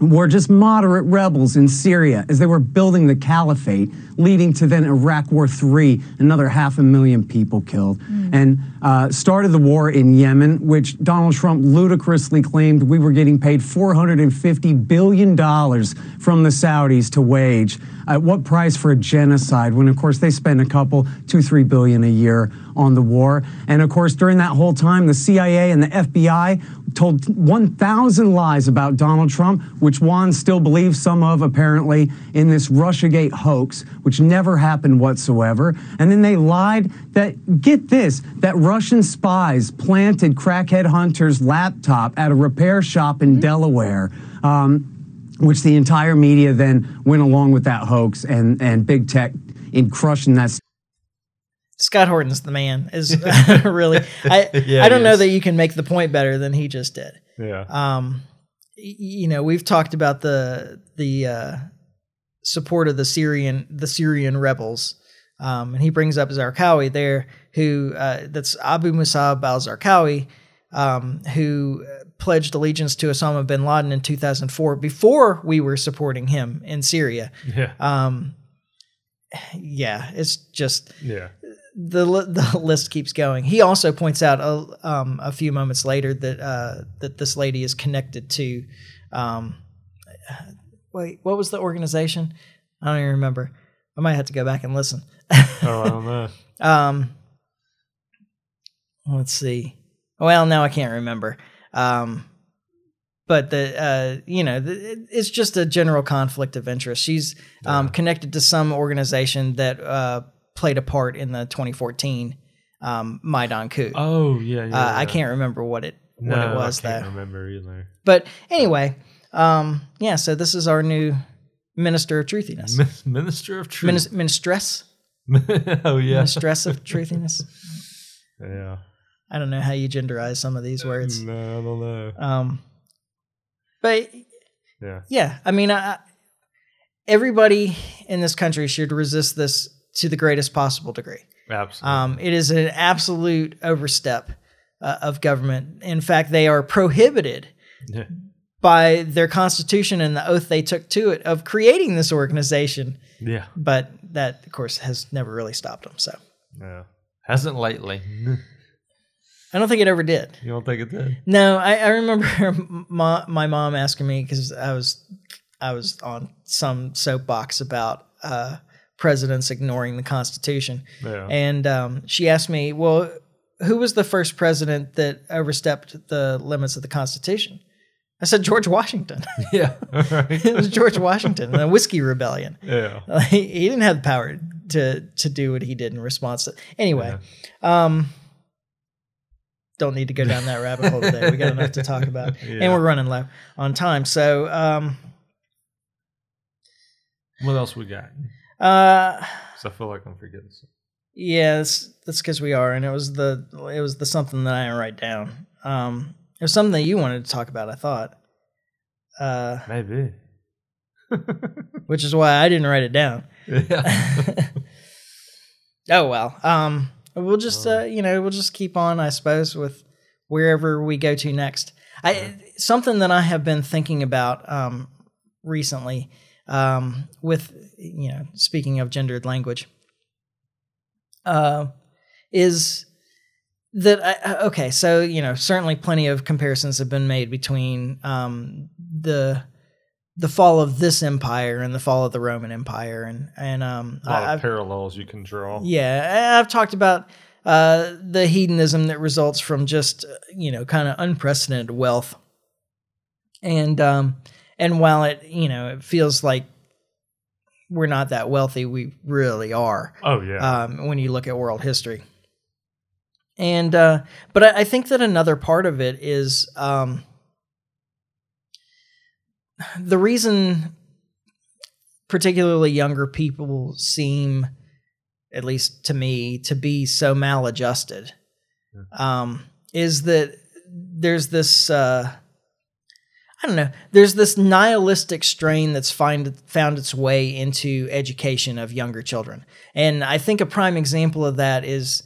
S6: were just moderate rebels in Syria as they were building the caliphate, leading to then Iraq War III, another half a million people killed. And uh, started the war in Yemen, which Donald Trump ludicrously claimed we were getting paid $450 billion from the Saudis to wage. At what price for a genocide? When, of course, they spend a couple, two, three billion a year on the war. And of course, during that whole time, the CIA and the FBI told 1,000 lies about Donald Trump, which Juan still believes some of, apparently, in this Russiagate hoax, which never happened whatsoever. And then they lied that, get this, that Russian spies planted crackhead Hunter's laptop at a repair shop in Delaware. Um, which the entire media then went along with that hoax and, and big tech in crushing that
S1: Scott Horton's the man. Is *laughs* *laughs* really. I
S2: Yeah,
S1: I don't know
S2: is.
S1: that you can make the point better than he just did.
S2: Yeah.
S1: Um, y- you know, we've talked about the the uh, support of the Syrian the Syrian rebels, um, and he brings up Zarqawi there, who uh, that's Abu Musab al Zarqawi, um, who pledged allegiance to Osama bin Laden in 2004 before we were supporting him in Syria.
S2: yeah.
S1: Um, yeah, it's just
S2: yeah.
S1: the *laughs* the list keeps going. He also points out a, um, a few moments later that uh, that this lady is connected to, um, wait, what was the organization? I don't even remember. I might have to go back and listen.
S2: Oh, I don't know. *laughs*
S1: Um, let's see. Well, now I can't remember. Um, but the uh, you know, the, it's just a general conflict of interest. She's um, connected to some organization that uh, played a part in the 2014 um, Maidan coup.
S2: Oh, yeah. yeah
S1: uh, I can't remember what it
S2: No,
S1: what it was that.
S2: I can't
S1: though.
S2: remember either.
S1: But anyway, um, yeah. So this is our new minister of truthiness,
S2: Min- Minister of Truth.
S1: Minis- ministress, *laughs*
S2: oh, yeah.
S1: mistress of *laughs* truthiness.
S2: Yeah.
S1: I don't know how you genderize some of these words.
S2: No, I don't know.
S1: Um, but
S2: Yeah.
S1: yeah, I mean, I, everybody in this country should resist this to the greatest possible degree.
S2: Absolutely.
S1: Um, it is an absolute overstep uh, of government. In fact, they are prohibited. By their constitution and the oath they took to it of creating this organization.
S2: Yeah.
S1: But that, of course, has never really stopped them. So
S2: Yeah. Hasn't lately. *laughs*
S1: I don't think it ever did.
S2: You don't think it did?
S1: No, I, I remember *laughs* my, my mom asking me because I was I was on some soapbox about uh, presidents ignoring the Constitution,
S2: Yeah.
S1: and um, she asked me, "Well, who was the first president that overstepped the limits of the Constitution?" I said George Washington. *laughs*
S2: yeah. right. *laughs*
S1: it was George Washington, the Whiskey Rebellion.
S2: Yeah. *laughs*
S1: Like, he didn't have the power to to do what he did in response to. Anyway, um, don't need to go down that rabbit hole today. We got enough to talk about,
S2: Yeah.
S1: and we're running low on time. So, um,
S2: What else we got?
S1: uh,
S2: I feel like I'm forgetting something.
S1: yeah, that's that's because we are, and it was the it was the something that I didn't write down. Um, it was something that you wanted to talk about. I thought, uh,
S2: Maybe. *laughs*
S1: which is why I didn't write it down.
S2: yeah. *laughs*
S1: Oh well. Um we'll just uh you know, we'll just keep on I suppose with wherever we go to next. I something that I have been thinking about um recently um with you know, speaking of gendered language uh is that I, okay, so you know, certainly plenty of comparisons have been made between um the the fall of this empire and the fall of the Roman Empire and and um
S2: A lot
S1: I-
S2: of parallels you can draw.
S1: yeah, I've talked about uh, the hedonism that results from just uh, you know kind of unprecedented wealth, and um, and while it you know it feels like we're not that wealthy, we really are
S2: Oh yeah.
S1: um, when you look at world history. And uh, but I, I think that another part of it is um, the reason, particularly younger people, seem, at least to me, to be so maladjusted, um, is that there's this. Uh, I don't know. There's this nihilistic strain that's find, found its way into education of younger children. And I think a prime example of that is,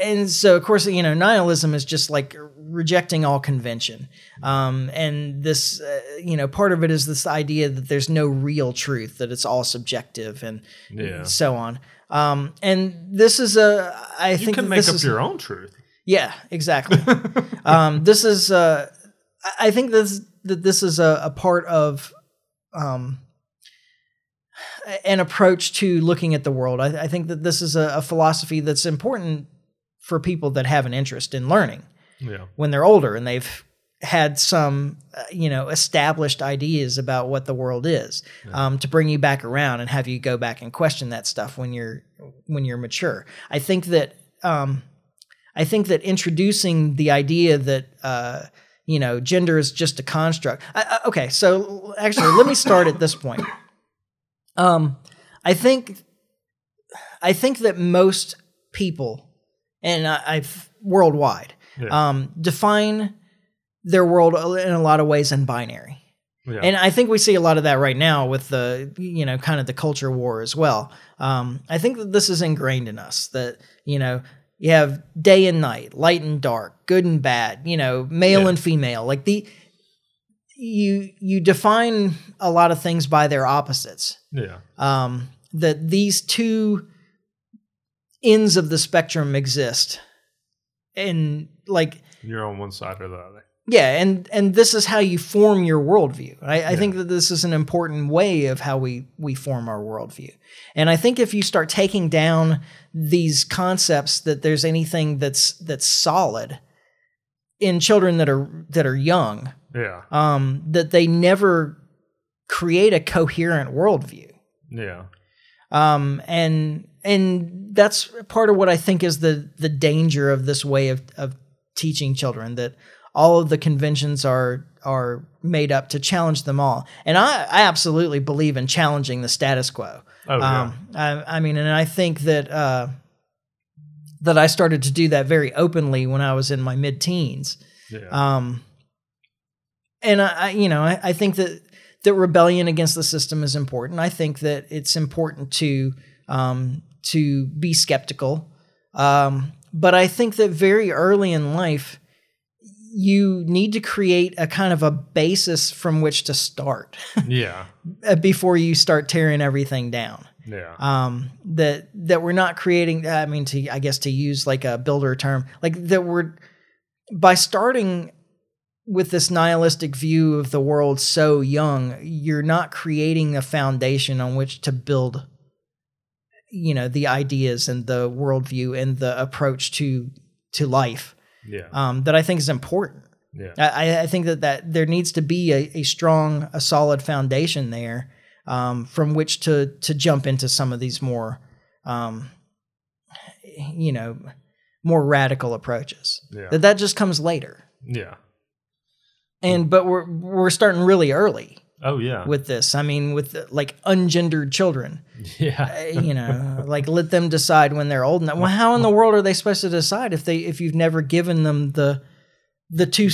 S1: and so of course, you know, nihilism is just like rejecting all convention. Um, and this, uh, you know, part of it is this idea that there's no real truth, that it's all subjective and
S2: Yeah.
S1: so on. Um, and this is a, I
S2: you
S1: think
S2: can make up
S1: is,
S2: your own truth.
S1: Yeah, exactly. *laughs* um, this is, uh, I- I think this that this is a, a part of um, an approach to looking at the world. I, I think that this is a, a philosophy that's important for people that have an interest in learning
S2: Yeah.
S1: when they're older and they've had some uh, you know established ideas about what the world is um, to bring you back around and have you go back and question that stuff when you're when you're mature. I think that um, i think that introducing the idea that uh, you know gender is just a construct I, I, okay so actually let me start at this point. Um, i think i think that most people and I, i've worldwide
S2: Yeah.
S1: um, define their world in a lot of ways in binary.
S2: yeah.
S1: And I think we see a lot of that right now with the, you know, kind of the culture war as well. Um, I think that this is ingrained in us that, you know, you have day and night, light and dark, good and bad, you know, male
S2: Yeah.
S1: and female. Like the, you, you define a lot of things by their opposites.
S2: yeah.
S1: Um, that these two ends of the spectrum exist. And like,
S2: You're on one side or the other.
S1: yeah, and and this is how you form your worldview. I, I think that this is an important way of how we we form our worldview. And I think if you start taking down these concepts that there's anything that's that's solid in children that are that are young,
S2: Yeah.
S1: um, that they never create a coherent worldview.
S2: Yeah.
S1: Um, and and that's part of what I think is the the danger of this way of of teaching children that all of the conventions are are made up to challenge them all. And I, I absolutely believe in challenging the status quo.
S2: Oh, yeah.
S1: Um, I, I mean, and I think that uh, that I started to do that very openly when I was in my mid teens.
S2: Yeah.
S1: Um, and I, I you know, I, I think that that rebellion against the system is important. I think that it's important to um, to be skeptical. Um, but I think that very early in life, you need to create a kind of a basis from which to start *laughs*
S2: yeah.
S1: before you start tearing everything down
S2: Yeah.
S1: um, that that we're not creating. I mean, to I guess to use like a builder term, like that we're by starting with this nihilistic view of the world so young, you're not creating a foundation on which to build. You know the ideas and the worldview and the approach to to life
S2: yeah.
S1: um, that I think is important.
S2: yeah.
S1: I, I think that, that there needs to be a, a strong, a solid foundation there um, from which to to jump into some of these more, um, you know, more radical approaches.
S2: Yeah.
S1: That that just comes later,
S2: Yeah.
S1: And but we're we're starting really early
S2: Oh yeah.
S1: with this. I mean, with like ungendered children, *laughs*
S2: yeah.
S1: Uh, you know, like let them decide when they're old enough. Well, how in the world are they supposed to decide if they if you've never given them the the two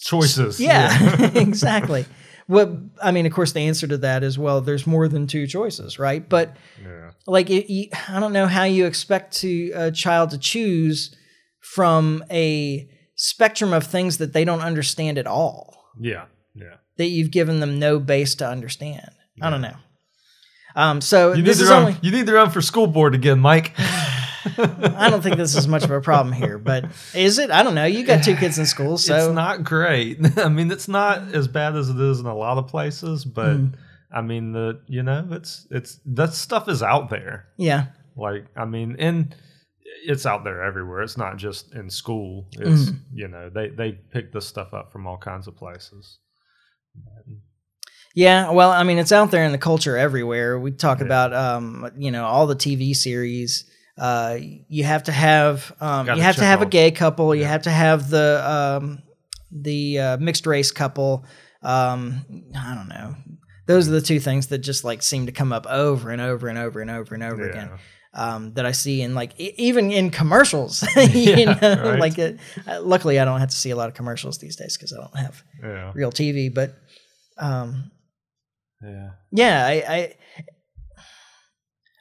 S2: Choices.
S1: Yeah, *laughs* exactly. What I mean, of course, the answer to that is well, there's more than two choices, right? But
S2: Yeah.
S1: like, it, you, I don't know how you expect to a child to choose from a spectrum of things that they don't understand at all.
S2: Yeah. Yeah.
S1: That you've given them no base to understand. I don't know. Um, so
S2: You need,
S1: this
S2: to
S1: is
S2: run,
S1: only.
S2: you need to run for school board again, Mike. *sighs*
S1: I don't think this is much of a problem here, but is it? I don't know. You got two kids in school, *sighs* so
S2: it's not great. *laughs* I mean, it's not as bad as it is in a lot of places, but
S1: Hmm.
S2: I mean, the you know, it's it's that stuff is out there.
S1: yeah.
S2: Like, I mean, and it's out there everywhere. It's not just in school. It's
S1: Mm.
S2: you know, they they pick this stuff up from all kinds of places.
S1: Yeah, well, I mean, it's out there in the culture everywhere. We talk
S2: Yeah.
S1: about, um, you know, all the TV series. Uh, you have to have, um, you have to have a gay couple. You have to have the, um, the uh, mixed race couple. Um, I don't know. Those are the two things that just like seem to come up over and over and over and over and over
S2: Yeah.
S1: again. Um, that I see in like e- even in commercials, *laughs* you *laughs*
S2: Yeah,
S1: know,
S2: right.
S1: like it, uh, luckily I don't have to see a lot of commercials these days because I don't have
S2: Yeah.
S1: real TV. But um,
S2: Yeah.
S1: yeah, I, I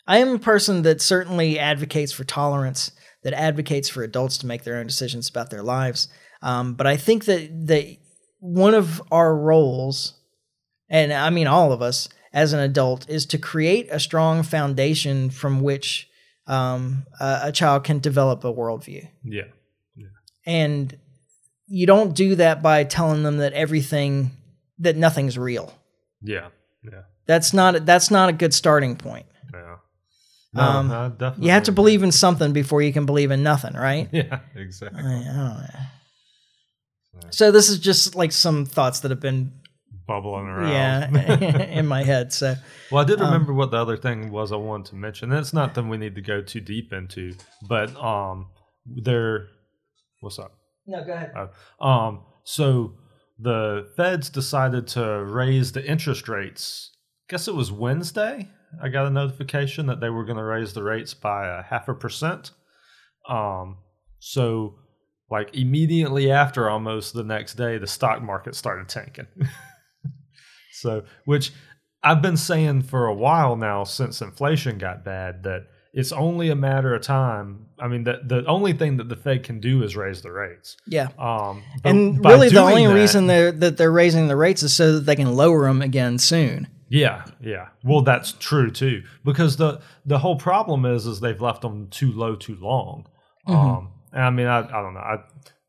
S1: I am a person that certainly advocates for tolerance, that advocates for adults to make their own decisions about their lives. Um, but I think that that one of our roles, and I mean all of us as an adult, is to create a strong foundation from which um, a, a child can develop a worldview.
S2: Yeah. Yeah.
S1: and you don't do that by telling them that everything that nothing's real.
S2: Yeah. Yeah.
S1: That's not that's not a good starting point.
S2: Yeah. No,
S1: Um,
S2: I definitely.
S1: You have to believe in something before you can believe in nothing, right? *laughs*
S2: Yeah, exactly.
S1: I don't know. So this is just like some thoughts that have been
S2: Bubbling around.
S1: yeah *laughs* in my head. So
S2: Well, I did
S1: Um,
S2: remember what the other thing was I wanted to mention. That's not that we need to go too deep into, but um, there. What's up?
S1: no, go ahead.
S2: Uh, um, so the Feds decided to raise the interest rates. Guess it was Wednesday. I got a notification that they were going to raise the rates by a half a percent. Um, so like immediately after, almost the next day, the stock market started tanking. *laughs* so, which I've been saying for a while now since inflation got bad that it's only a matter of time. I mean, the the only thing that the Fed can do is raise the rates.
S1: Yeah.
S2: Um,
S1: And really, the only
S2: that-
S1: reason they're, that they're raising the rates is so that they can lower them again soon.
S2: yeah, yeah. Well, that's true too, because the the whole problem is is they've left them too low too long.
S1: Mm-hmm.
S2: Um, and I mean, I, I don't know. I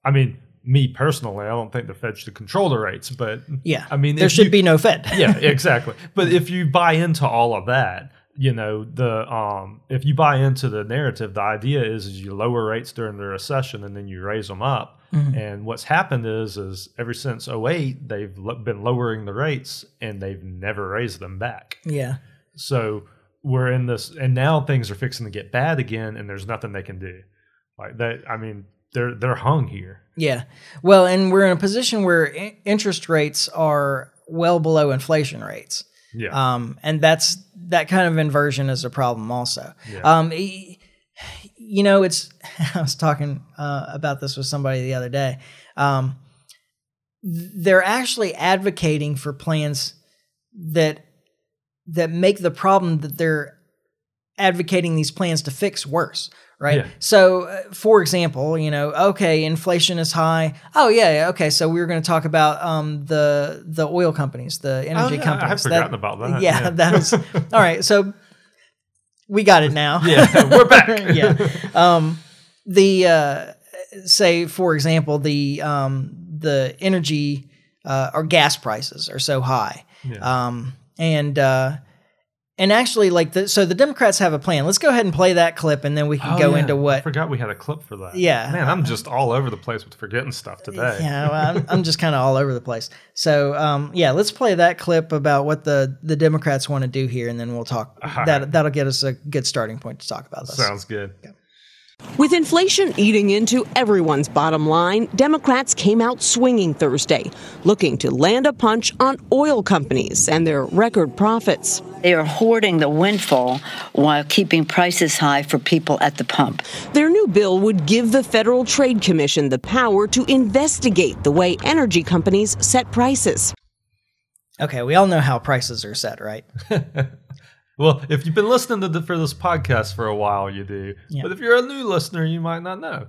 S2: I mean, me personally, I don't think the Fed should control the rates, but
S1: Yeah.
S2: I mean,
S1: there should
S2: you-
S1: be no Fed. *laughs*
S2: yeah, *laughs* exactly. But if you buy into all of that, you know, the um if you buy into the narrative, the idea is is you lower rates during the recession and then you raise them up. And what's happened is is ever since 08, they've been lowering the rates and they've never raised them back.
S1: yeah.
S2: So we're in this and now things are fixing to get bad again and there's nothing they can do. Like that I mean, they're they're hung here.
S1: Yeah. Well, and we're in a position where i- interest rates are well below inflation rates.
S2: Yeah.
S1: Um, and that's that kind of inversion is a problem also.
S2: Yeah.
S1: Um, you know, it's *laughs* I was talking uh, about this with somebody the other day. Um, they're actually advocating for plans that that make the problem that they're advocating these plans to fix worse right
S2: Yeah.
S1: so uh, for example you know okay inflation is high oh yeah, yeah okay so we were going to talk about um the the oil companies the energy
S2: Oh, yeah, I
S1: companies
S2: had forgotten about that,
S1: yeah,
S2: yeah.
S1: that was *laughs* all right so we got it now
S2: yeah, we're back. *laughs*
S1: yeah. Um, the uh, say, for example, the um, the energy uh, or gas prices are so high, um, and uh, and actually, like the so the Democrats have a plan. Let's go ahead and play that clip, and then we can
S2: Oh,
S1: go
S2: yeah.
S1: into what.
S2: I forgot we had a clip for that.
S1: Yeah.
S2: Man, I'm just all over the place with forgetting stuff today.
S1: Yeah, well, I'm, I'm just kind of all over the place. So, um, yeah, let's play that clip about what the, the Democrats want to do here, and then we'll talk.
S2: All
S1: That
S2: right.
S1: that'll get us a good starting point to talk about this.
S2: Sounds good.
S7: With inflation eating into everyone's bottom line, Democrats came out swinging Thursday, looking to land a punch on oil companies and their record profits.
S8: They are hoarding the windfall while keeping prices high for people at the pump.
S7: Their new bill would give the Federal Trade Commission the power to investigate the way energy companies set prices.
S1: Okay, we all know how prices are set, right? *laughs*
S2: Well, if you've been listening to the, for this podcast for a while, you do.
S1: Yeah.
S2: But if you're a new listener, you might not know.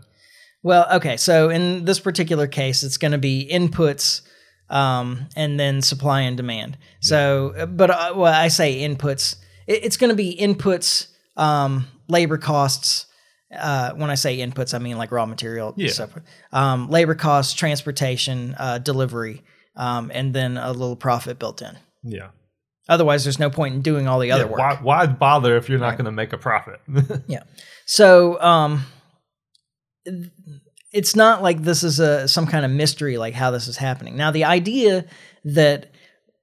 S1: Well, okay. So in this particular case, it's going to be inputs um, and then supply and demand. So, uh, but uh, well, I say inputs. It, it's going to be inputs, um, labor costs. Uh, when I say inputs, I mean like raw material,
S2: Yeah.
S1: stuff. Um, labor costs, transportation, uh, delivery, um, and then a little profit built in.
S2: Yeah.
S1: Otherwise, there's no point in doing all the other
S2: Yeah,
S1: work.
S2: Why, why bother if you're not going to make a profit? *laughs*
S1: Yeah. So um it's not like this is a some kind of mystery like how this is happening. Now the idea that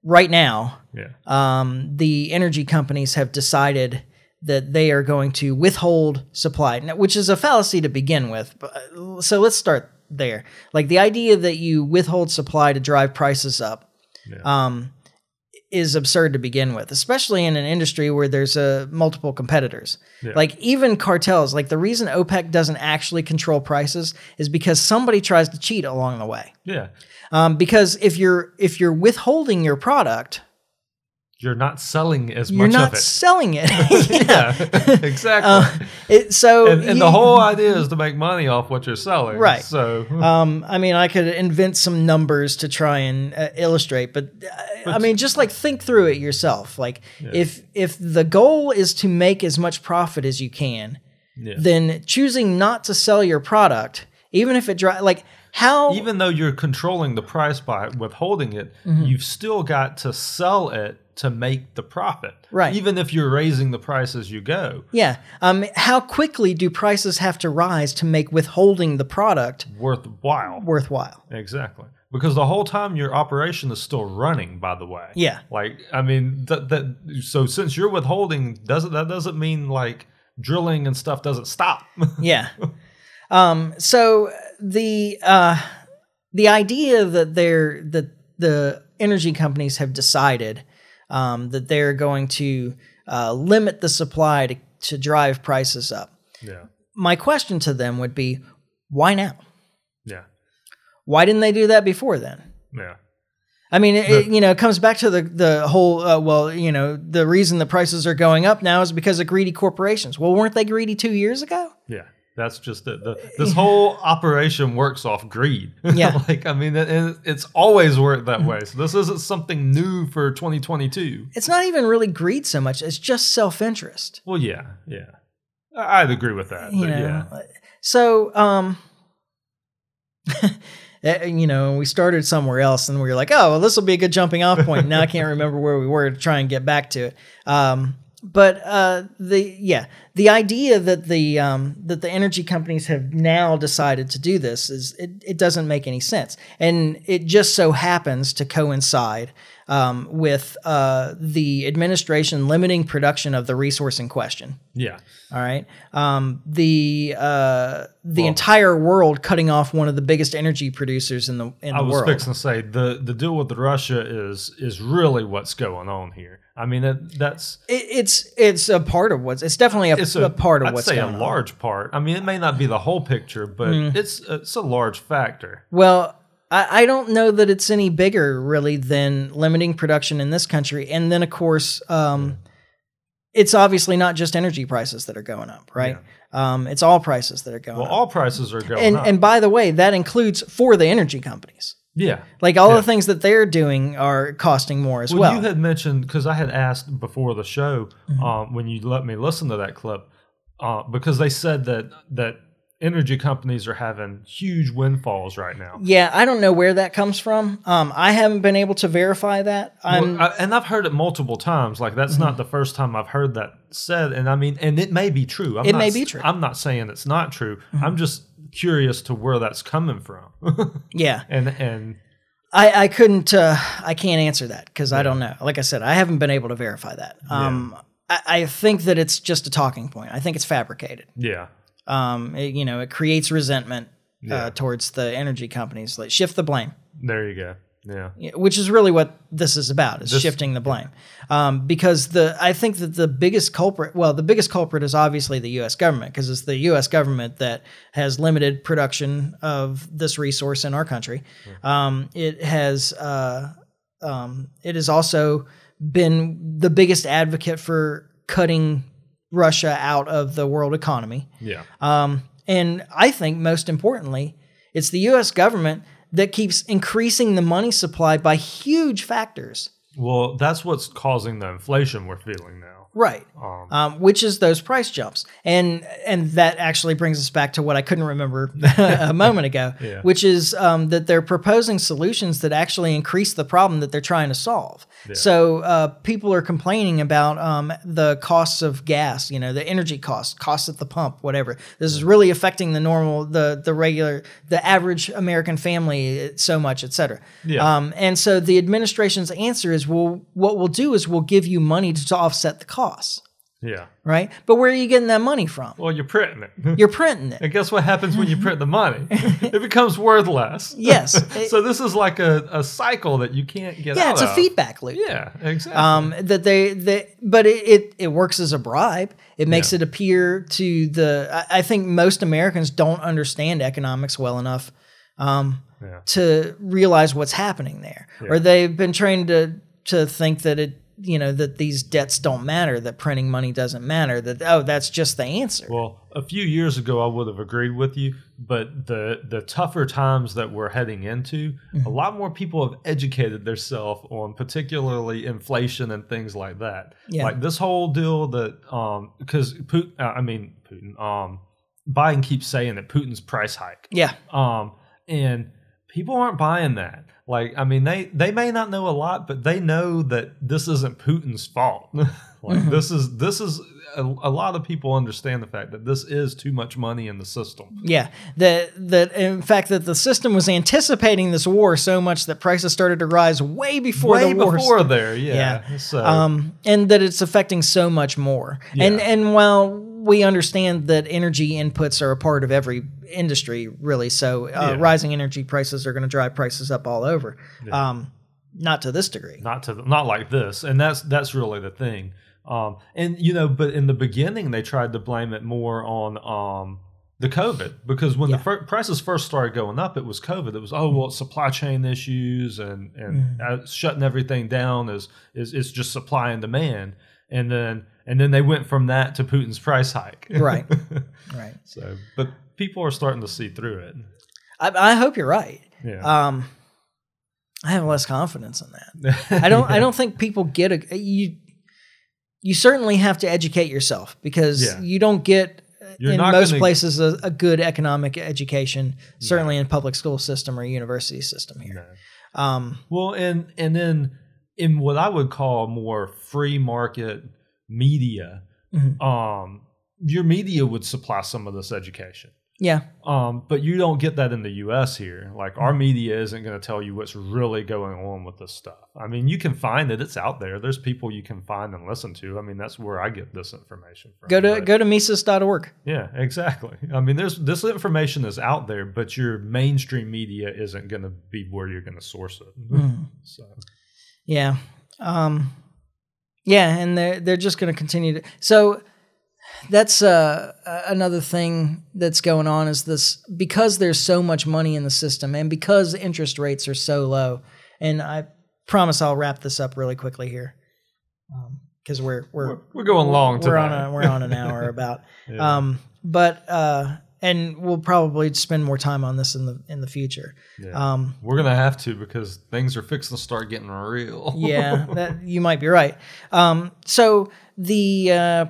S1: right now
S2: yeah.
S1: um the energy companies have decided that they are going to withhold supply, which is a fallacy to begin with. But, so let's start there. Like the idea that you withhold supply to drive prices up um, is absurd to begin with, especially in an industry where there's uh, multiple competitors. Like even cartels, like the reason OPEC doesn't actually control prices is because somebody tries to cheat along the way.
S2: Yeah.
S1: Um, because if you're if you're withholding your product,
S2: You're not selling as much.
S1: you're
S2: not it.
S1: selling it. *laughs*
S2: yeah, *laughs* *laughs* exactly.
S1: Uh, it so
S2: and and
S1: you-
S2: the whole idea is to make money off what you're selling.
S1: Right.
S2: So,
S1: Um, I mean, I could invent some numbers to try and uh, illustrate, but uh, I mean, just like think through it yourself. Like, if if the goal is to make as much profit as you can,
S2: Yeah.
S1: then choosing not to sell your product even if it dry like how
S2: Even though you're controlling the price by withholding it,
S1: Mm-hmm.
S2: you've still got to sell it to make the profit.
S1: Right.
S2: Even if you're raising the price as you go.
S1: yeah um how quickly do prices have to rise to make withholding the product
S2: Worthwhile.
S1: worthwhile
S2: Exactly. Because the whole time your operation is still running, by the way.
S1: Yeah.
S2: Like, I mean, that, that so since you're withholding, doesn't that doesn't mean like drilling and stuff doesn't stop. *laughs*
S1: yeah um so the uh the idea that they're that the energy companies have decided um that they're going to uh, limit the supply to, to drive prices up
S2: yeah.
S1: my question to them would be why now
S2: Yeah.
S1: Why didn't they do that before then
S2: Yeah.
S1: I mean, it, it, you know, it comes back to the the whole. Uh, well, you know, the reason the prices are going up now is because of greedy corporations. Well, weren't they greedy two years ago?
S2: Yeah. That's just it. The, this whole *laughs* operation works off greed. *laughs*
S1: Yeah.
S2: like, I mean, it, it- it's always worked that way. So this isn't something new for 2022.
S1: It's not even really greed so much; it's just self interest.
S2: Well, yeah. Yeah. I- I'd agree with that.
S1: You know,
S2: yeah.
S1: so um, *laughs* you know, we started somewhere else, and we were like, oh, well, this will be a good jumping off point. now I can't *laughs* remember where we were to try and get back to it. Um, but uh, the yeah, the idea that the um, that the energy companies have now decided to do this is it, it doesn't make any sense, and it just so happens to coincide um, with uh, the administration limiting production of the resource in question.
S2: Yeah.
S1: All right. Um, the uh, the entire world cutting off one of the biggest energy producers in the in
S2: I
S1: the
S2: was
S1: world.
S2: fixing to say the the deal with Russia is is really what's going on here. I mean, it, that's
S1: It, it's it's a part of what's it's definitely a,
S2: it's
S1: a, part of
S2: I'd
S1: what's
S2: say a
S1: on.
S2: large part. I mean, it may not be the whole picture, but it's it's a large factor.
S1: Well, I, I don't know that it's any bigger really than limiting production in this country, and then of course, um, it's obviously not just energy prices that are going up, right? Um, it's all prices that are going
S2: Well,
S1: up.
S2: all prices are going
S1: and
S2: up.
S1: and by the way, that includes for the energy companies.
S2: Yeah.
S1: Like all
S2: Yeah.
S1: the things that they're doing are costing more as
S2: Well,
S1: well.
S2: you had mentioned because I had asked before the show
S1: Mm-hmm.
S2: um, when you let me listen to that clip uh, because they said that that energy companies are having huge windfalls right now.
S1: Yeah, I don't know where that comes from. Um, I haven't been able to verify that. I'm
S2: Well, I, and I've heard it multiple times. Like that's not the first time I've heard that said. And I mean, and it may be true. I'm
S1: It
S2: not
S1: may be true.
S2: I'm not saying it's not true. I'm just curious to where that's coming from. *laughs*
S1: yeah.
S2: and and
S1: I, I couldn't uh, I can't answer that because I don't know. Like I said, I haven't been able to verify that. Um, I, I think that it's just a talking point. I think it's fabricated.
S2: yeah,
S1: Um, it- you know, it creates resentment
S2: Yeah.
S1: uh, towards the energy companies. Like shift the blame.
S2: there you go. Yeah,
S1: which is really what this is about is
S2: This-
S1: shifting the blame. Um, because the i think that the biggest culprit well the biggest culprit is obviously the us government because it's the us government that has limited production of this resource in our country. Um, it has uh, um, it has also been the biggest advocate for cutting russia out of the world economy.
S2: Yeah,
S1: um, and I think most importantly, it's the U.S. government that keeps increasing the money supply by huge factors.
S2: well, that's what's causing the inflation we're feeling now.
S1: Right.
S2: Um,
S1: Um, which is those price jumps, and and that actually brings us back to what I couldn't remember *laughs* a moment ago, *laughs*
S2: Yeah.
S1: which is um, that they're proposing solutions that actually increase the problem that they're trying to solve. So uh, people are complaining about um, the costs of gas, you know, the energy costs, costs at the pump, whatever. This is really affecting the normal, the the regular, the average American family eh, so much, et cetera.
S2: Yeah.
S1: Um, and so the administration's answer is, well, what we'll do is we'll give you money to, to offset the costs,
S2: yeah.
S1: right? But where are you getting that money from?
S2: Well, you're printing it. *laughs*
S1: You're printing it.
S2: And guess what happens when you print the money? *laughs* it becomes worth less. *laughs*
S1: Yes.
S2: so this is like a, a cycle that you can't get out of.
S1: Yeah, it's a
S2: of.
S1: feedback loop.
S2: Yeah, exactly.
S1: Um, that they, they but it, it, it works as a bribe. It makes it appear to the, I, I think most Americans don't understand economics well enough um,
S2: Yeah.
S1: to realize what's happening there. Or they've been trained to, to think that it, you know, that these debts don't matter, that printing money doesn't matter, that, oh, that's just the answer.
S2: well, a few years ago, I would have agreed with you, but the the tougher times that we're heading into,
S1: Mm-hmm.
S2: a lot more people have educated themselves on particularly inflation and things like that.
S1: Yeah.
S2: Like this whole deal that, um, because Putin, uh, I mean Putin, um, Biden keeps saying that Putin's price hike.
S1: Yeah.
S2: Um, and people aren't buying that. Like, I mean, they they may not know a lot, but they know that this isn't Putin's fault. *laughs* like, *laughs* this is this is a, a lot of people understand the fact that this is too much money in the system.
S1: Yeah, that that in fact that the system was anticipating this war so much that prices started to rise way before
S2: Way
S1: the war.
S2: before there, yeah.
S1: Yeah.
S2: So,
S1: um, and that it's affecting so much more. And and while we understand that energy inputs are a part of every industry, really, so uh,
S2: Yeah.
S1: rising energy prices are going to drive prices up all over. Um, not to this degree.
S2: not to not like this and that's that's really the thing. Um and you know but in the beginning they tried to blame it more on um the covid because when the fir- prices first started going up it was covid. It was oh well supply chain issues and and uh, shutting everything down is is is just supply and demand. And then and then they went from that to putin's price hike *laughs*
S1: Right. *laughs* Right.
S2: so but people are starting to see through it
S1: I, I hope you're right.
S2: yeah
S1: Um, I have less confidence in that. I don't. *laughs* I don't think people get a you. You certainly have to educate yourself because
S2: Yeah.
S1: you don't get uh,
S2: You're
S1: in most
S2: gonna-
S1: places a, a good economic education. Certainly in public school system or university system here. Um,
S2: Well, and and then in what I would call more free market media,
S1: Mhm.
S2: um, your media would supply some of this education.
S1: yeah,
S2: Um, but you don't get that in the U.S. here. Like our media isn't going to tell you what's really going on with this stuff. I mean, you can find it; it's out there. There's people you can find and listen to. I mean, that's where I get this information from.
S1: go to
S2: But-
S1: go to Mises.org.
S2: yeah, exactly. I mean, there's this information is out there, but your mainstream media isn't going to be where you're going to source it.
S1: Mm-hmm.
S2: So.
S1: Yeah. Um, yeah, and they're they're just going to continue to. So that's uh, another thing that's going on is this because there's so much money in the system and because interest rates are so low. And I promise I'll wrap this up really quickly here because we're we're
S2: We're going long
S1: we're on a we're on an hour *laughs* about. Um, but uh, and we'll probably spend more time on this in the in the future. Um,
S2: We're gonna have to because things are fixing to start getting real. *laughs*
S1: yeah, that you might be right. Um, so the uh,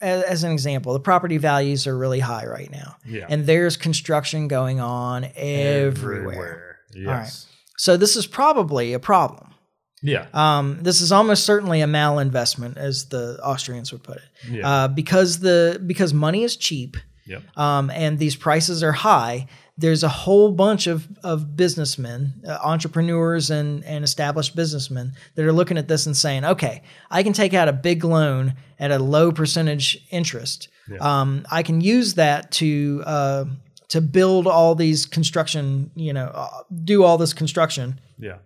S1: as, as an example, the property values are really high right now,
S2: Yeah.
S1: and there's construction going on everywhere.
S2: Yes.
S1: So this is probably a problem.
S2: Yeah.
S1: Um, this is almost certainly a malinvestment, as the Austrians would put it,
S2: Yeah.
S1: uh, because the because money is cheap
S2: Yep.
S1: um, and these prices are high. There's a whole bunch of of businessmen, uh, entrepreneurs, and and established businessmen that are looking at this and saying, "Okay, I can take out a big loan at a low percentage interest. Um, I can use that to uh, to build all these construction, you know, uh, do all this construction,
S2: Yeah.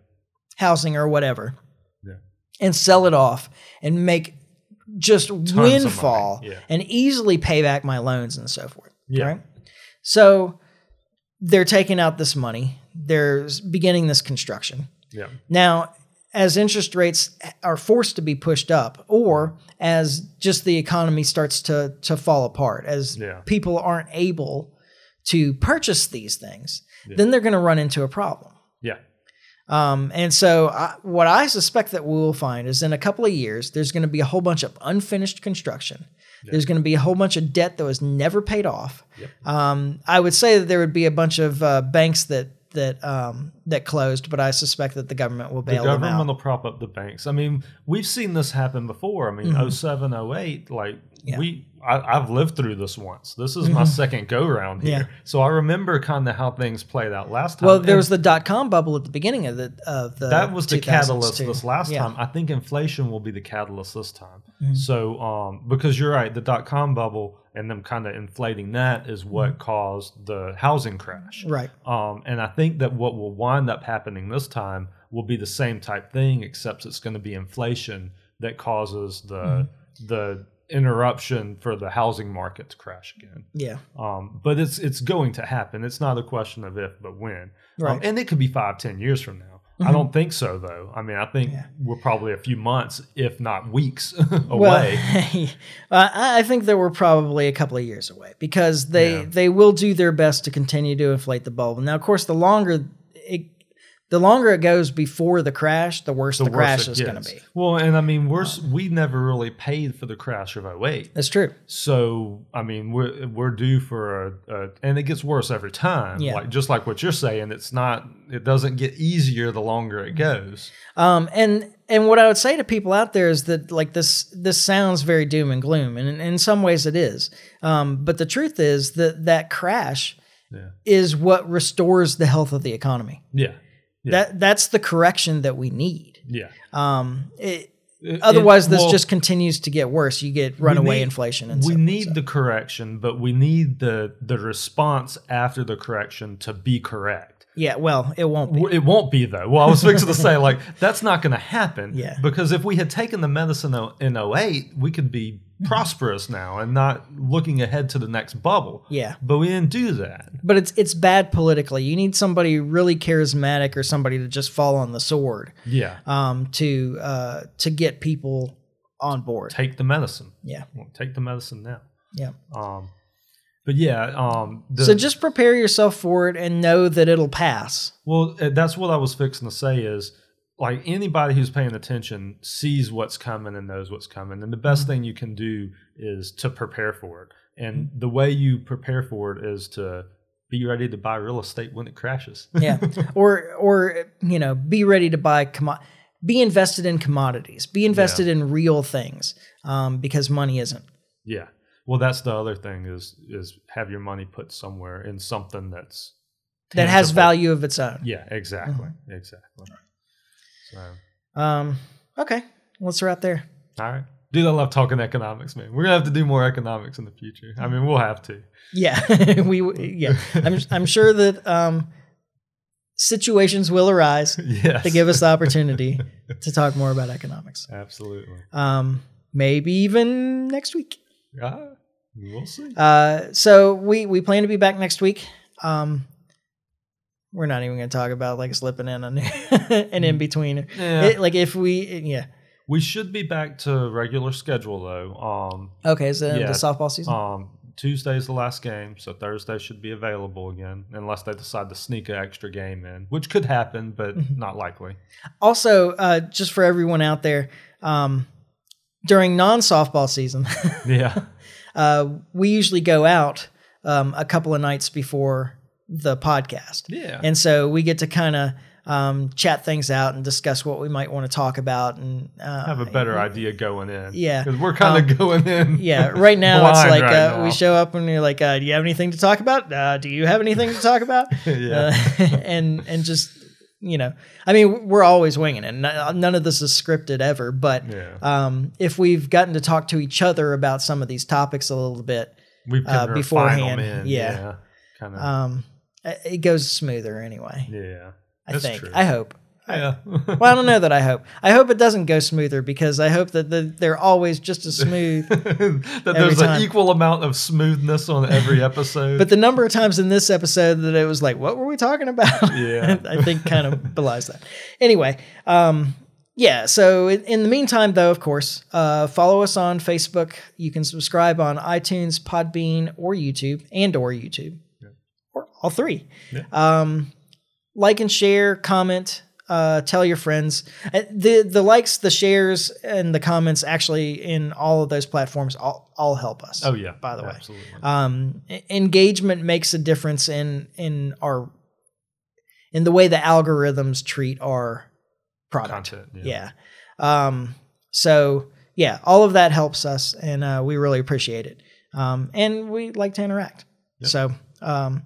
S1: housing or whatever,
S2: Yeah.
S1: and sell it off and make just
S2: money,
S1: windfall
S2: yeah.
S1: and easily pay back my loans and so forth.
S2: Yeah.
S1: Right? So they're taking out this money. They're beginning this construction.
S2: Yeah.
S1: Now, as interest rates are forced to be pushed up, or as just the economy starts to to fall apart, as
S2: Yeah.
S1: people aren't able to purchase these things, then they're going to run into a problem. Um, and so, I, what I suspect that we will find is in a couple of years, there's going to be a whole bunch of unfinished construction. There's going to be a whole bunch of debt that was never paid off. Um, I would say that there would be a bunch of uh, banks that that um, that closed, but I suspect that the government will
S2: The
S1: bail them
S2: government
S1: out.
S2: will prop up the banks. I mean, we've seen this happen before. I mean, oh seven, oh eight. like
S1: Mm-hmm. Yeah. Mm-hmm.
S2: we I, I've lived through this once. This is my second go round here.
S1: Yeah.
S2: So I remember kind of how things played out last time.
S1: Well, there
S2: And
S1: was the dot com bubble at the beginning of the of the
S2: that was the catalyst
S1: too.
S2: this last
S1: Yeah.
S2: time. I think inflation will be the catalyst this time.
S1: Mm-hmm.
S2: So, um, because you're right, the dot com bubble and them kind of inflating that is what caused the housing crash.
S1: Mm-hmm. Right.
S2: Um, and I think that what will wind up happening this time will be the same type thing, except it's going to be inflation that causes the
S1: Mm-hmm.
S2: the interruption for the housing market to crash again.
S1: Yeah.
S2: Um, but it's it's going to happen. It's not a question of if, but when. Um,
S1: Right. Mm-hmm.
S2: and it could be five, ten years from now. I don't think so, though. I mean, I think we're probably a few months, if not weeks, *laughs* away.
S1: Well, *laughs* I I think that we're probably a couple of years away because they
S2: Yeah.
S1: they will do their best to continue to inflate the bulb. Now, of course, the longer it, the longer it goes before the crash, the worse the,
S2: worse
S1: crash is going to be.
S2: Well, and I mean, we're we never really paid for the crash of 08.
S1: That's true.
S2: So I mean, we're we're due for a, a and it gets worse every time.
S1: Yeah.
S2: Like just like what you're saying, it's not. It doesn't get easier the longer it goes.
S1: Um, and and what I would say to people out there is that like this this sounds very doom and gloom, and in, in some ways it is. Um, but the truth is that that crash
S2: Yeah.
S1: is what restores the health of the economy.
S2: Yeah. Yeah.
S1: That that's the correction that we need.
S2: Yeah.
S1: Um, it,
S2: It-
S1: otherwise,
S2: it-
S1: this
S2: well,
S1: just continues to get worse. You get runaway
S2: need-
S1: inflation, and
S2: we need the correction, but we need the the response after the correction to be correct.
S1: Yeah. Well, it won't be.
S2: It won't be though. Well, I was fixing to say like *laughs* that's not going to happen.
S1: Yeah.
S2: Because if we had taken the medicine in 08, we could be *laughs* prosperous now and not looking ahead to the next bubble.
S1: Yeah.
S2: But we didn't do that.
S1: But it's it's bad politically. You need somebody really charismatic or somebody to just fall on the sword.
S2: Yeah.
S1: Um, to uh to get people on board.
S2: Take the medicine.
S1: Yeah.
S2: Well, take the medicine now.
S1: Yeah.
S2: Um, but yeah, um, the,
S1: so just prepare yourself for it and know that it'll pass.
S2: Well, uh, that's what I was fixing to say is like anybody who's paying attention sees what's coming and knows what's coming. And the best
S1: Mm-hmm.
S2: thing you can do is to prepare for it. And the way you prepare for it is to be ready to buy real estate when it crashes.
S1: Yeah. *laughs* or or you know, be ready to buy commo- be invested in commodities. Be invested in real things. Um, because money isn't.
S2: yeah. Well, that's the other thing is is have your money put somewhere in something that's
S1: That has value of its own.
S2: Yeah, exactly.
S1: Mm-hmm.
S2: Exactly. So,
S1: Um, okay. Let's wrap there.
S2: all right. Dude, I love talking economics, man. We're gonna have to do more economics in the future. I mean, we'll have to.
S1: Yeah, *laughs* we yeah. I'm I'm sure that um, situations will arise *laughs*
S2: Yes.
S1: to give us the opportunity *laughs* to talk more about economics.
S2: Absolutely.
S1: Um, maybe even next week.
S2: Yeah, we'll see.
S1: Uh, so we we plan to be back next week. Um, we're not even going to talk about like slipping in *laughs* an, an in between.
S2: Yeah.
S1: like if we yeah.
S2: we should be back to regular schedule though. Um,
S1: Okay, so
S2: Yeah.
S1: the softball season.
S2: um, Tuesday's the last game, so Thursday should be available again, unless they decide to sneak an extra game in, which could happen, but
S1: Mm-hmm.
S2: not likely.
S1: also, uh, just for everyone out there, um, during non softball season. *laughs*
S2: Yeah.
S1: Uh, we usually go out um, a couple of nights before the podcast.
S2: Yeah.
S1: And so we get to kind of um, chat things out and discuss what we might want to talk about and uh,
S2: Have a better idea going in.
S1: Yeah.
S2: Because we're kind of going in.
S1: yeah, right now it's like
S2: right
S1: uh,
S2: now.
S1: we show up and you're like, uh, "Do you have anything to talk about? Uh, do you have anything to talk about?" *laughs*
S2: Yeah.
S1: uh, *laughs* and and just you know, I mean, we're always winging it. None of this is scripted ever, but
S2: Yeah.
S1: um, if we've gotten to talk to each other about some of these topics a little bit,
S2: We've
S1: uh, beforehand,
S2: In.
S1: yeah.
S2: Kind of.
S1: um, it goes smoother anyway.
S2: yeah.
S1: I think.
S2: True.
S1: I hope.
S2: Yeah. *laughs*
S1: Well, I don't know that I hope. I hope it doesn't go smoother because I hope that the, they're always just as smooth. *laughs*
S2: that there's
S1: time.
S2: an equal amount of smoothness on every *laughs* episode.
S1: But the number of times in this episode that it was like, what were we talking about?
S2: Yeah.
S1: I think kind of belies that. Anyway, um, yeah. So in, in the meantime, though, of course, uh, follow us on Facebook. You can subscribe on iTunes, Podbean, or YouTube, and or YouTube, or all three. Um, like and share, comment, uh, tell your friends. Uh, The the likes, the shares, and the comments actually in all of those platforms all, all help us.
S2: oh yeah.
S1: by the way
S2: Absolutely.
S1: um, e- engagement makes a difference in in our in the way the algorithms treat our product.
S2: Content. Yeah.
S1: Yeah. Um, so yeah, all of that helps us, and uh, we really appreciate it. Um, and we like to interact. So um,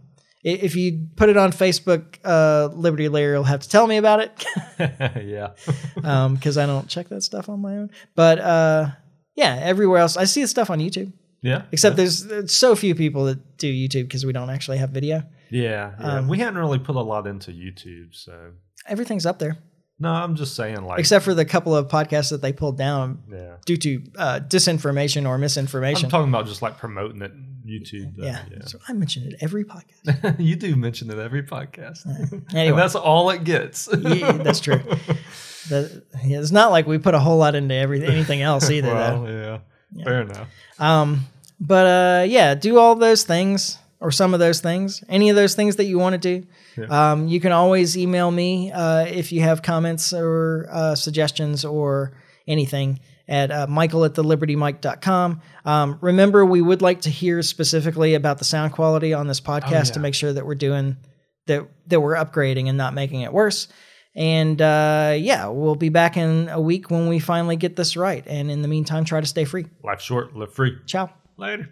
S1: if you put it on Facebook, uh, Liberty Layer will have to tell me about it *laughs* *laughs*
S2: yeah. *laughs*
S1: because I don't check that stuff on my own. But uh, yeah, everywhere else, I see the stuff on YouTube.
S2: Yeah.
S1: Except there's, there's so few people that do YouTube because we don't actually have video.
S2: Yeah. yeah.
S1: um,
S2: we hadn't really put a lot into YouTube, so
S1: Everything's up there
S2: no, I'm just saying like
S1: except for the couple of podcasts that they pulled down
S2: yeah.
S1: due to uh, disinformation or misinformation.
S2: I'm talking about just like promoting it YouTube. though,
S1: yeah. So I mention it every podcast. *laughs*
S2: you do mention it every podcast. *laughs*
S1: Anyway.
S2: and that's all it gets. *laughs*
S1: yeah, that's true. The, yeah, it's not like we put a whole lot into every, anything else either. though.
S2: well, yeah. Fair enough.
S1: Um, but uh, yeah, do all those things or some of those things, any of those things that you want to do. Um, you can always email me uh, if you have comments or uh, suggestions or anything at uh, michael at thelibertymike.com. Um, remember, we would like to hear specifically about the sound quality on this podcast to make sure that we're doing that that we're upgrading and not making it worse. And uh, yeah, we'll be back in a week when we finally get this right. And in the meantime, try to stay free.
S2: Life short, live free.
S1: Ciao.
S2: Later.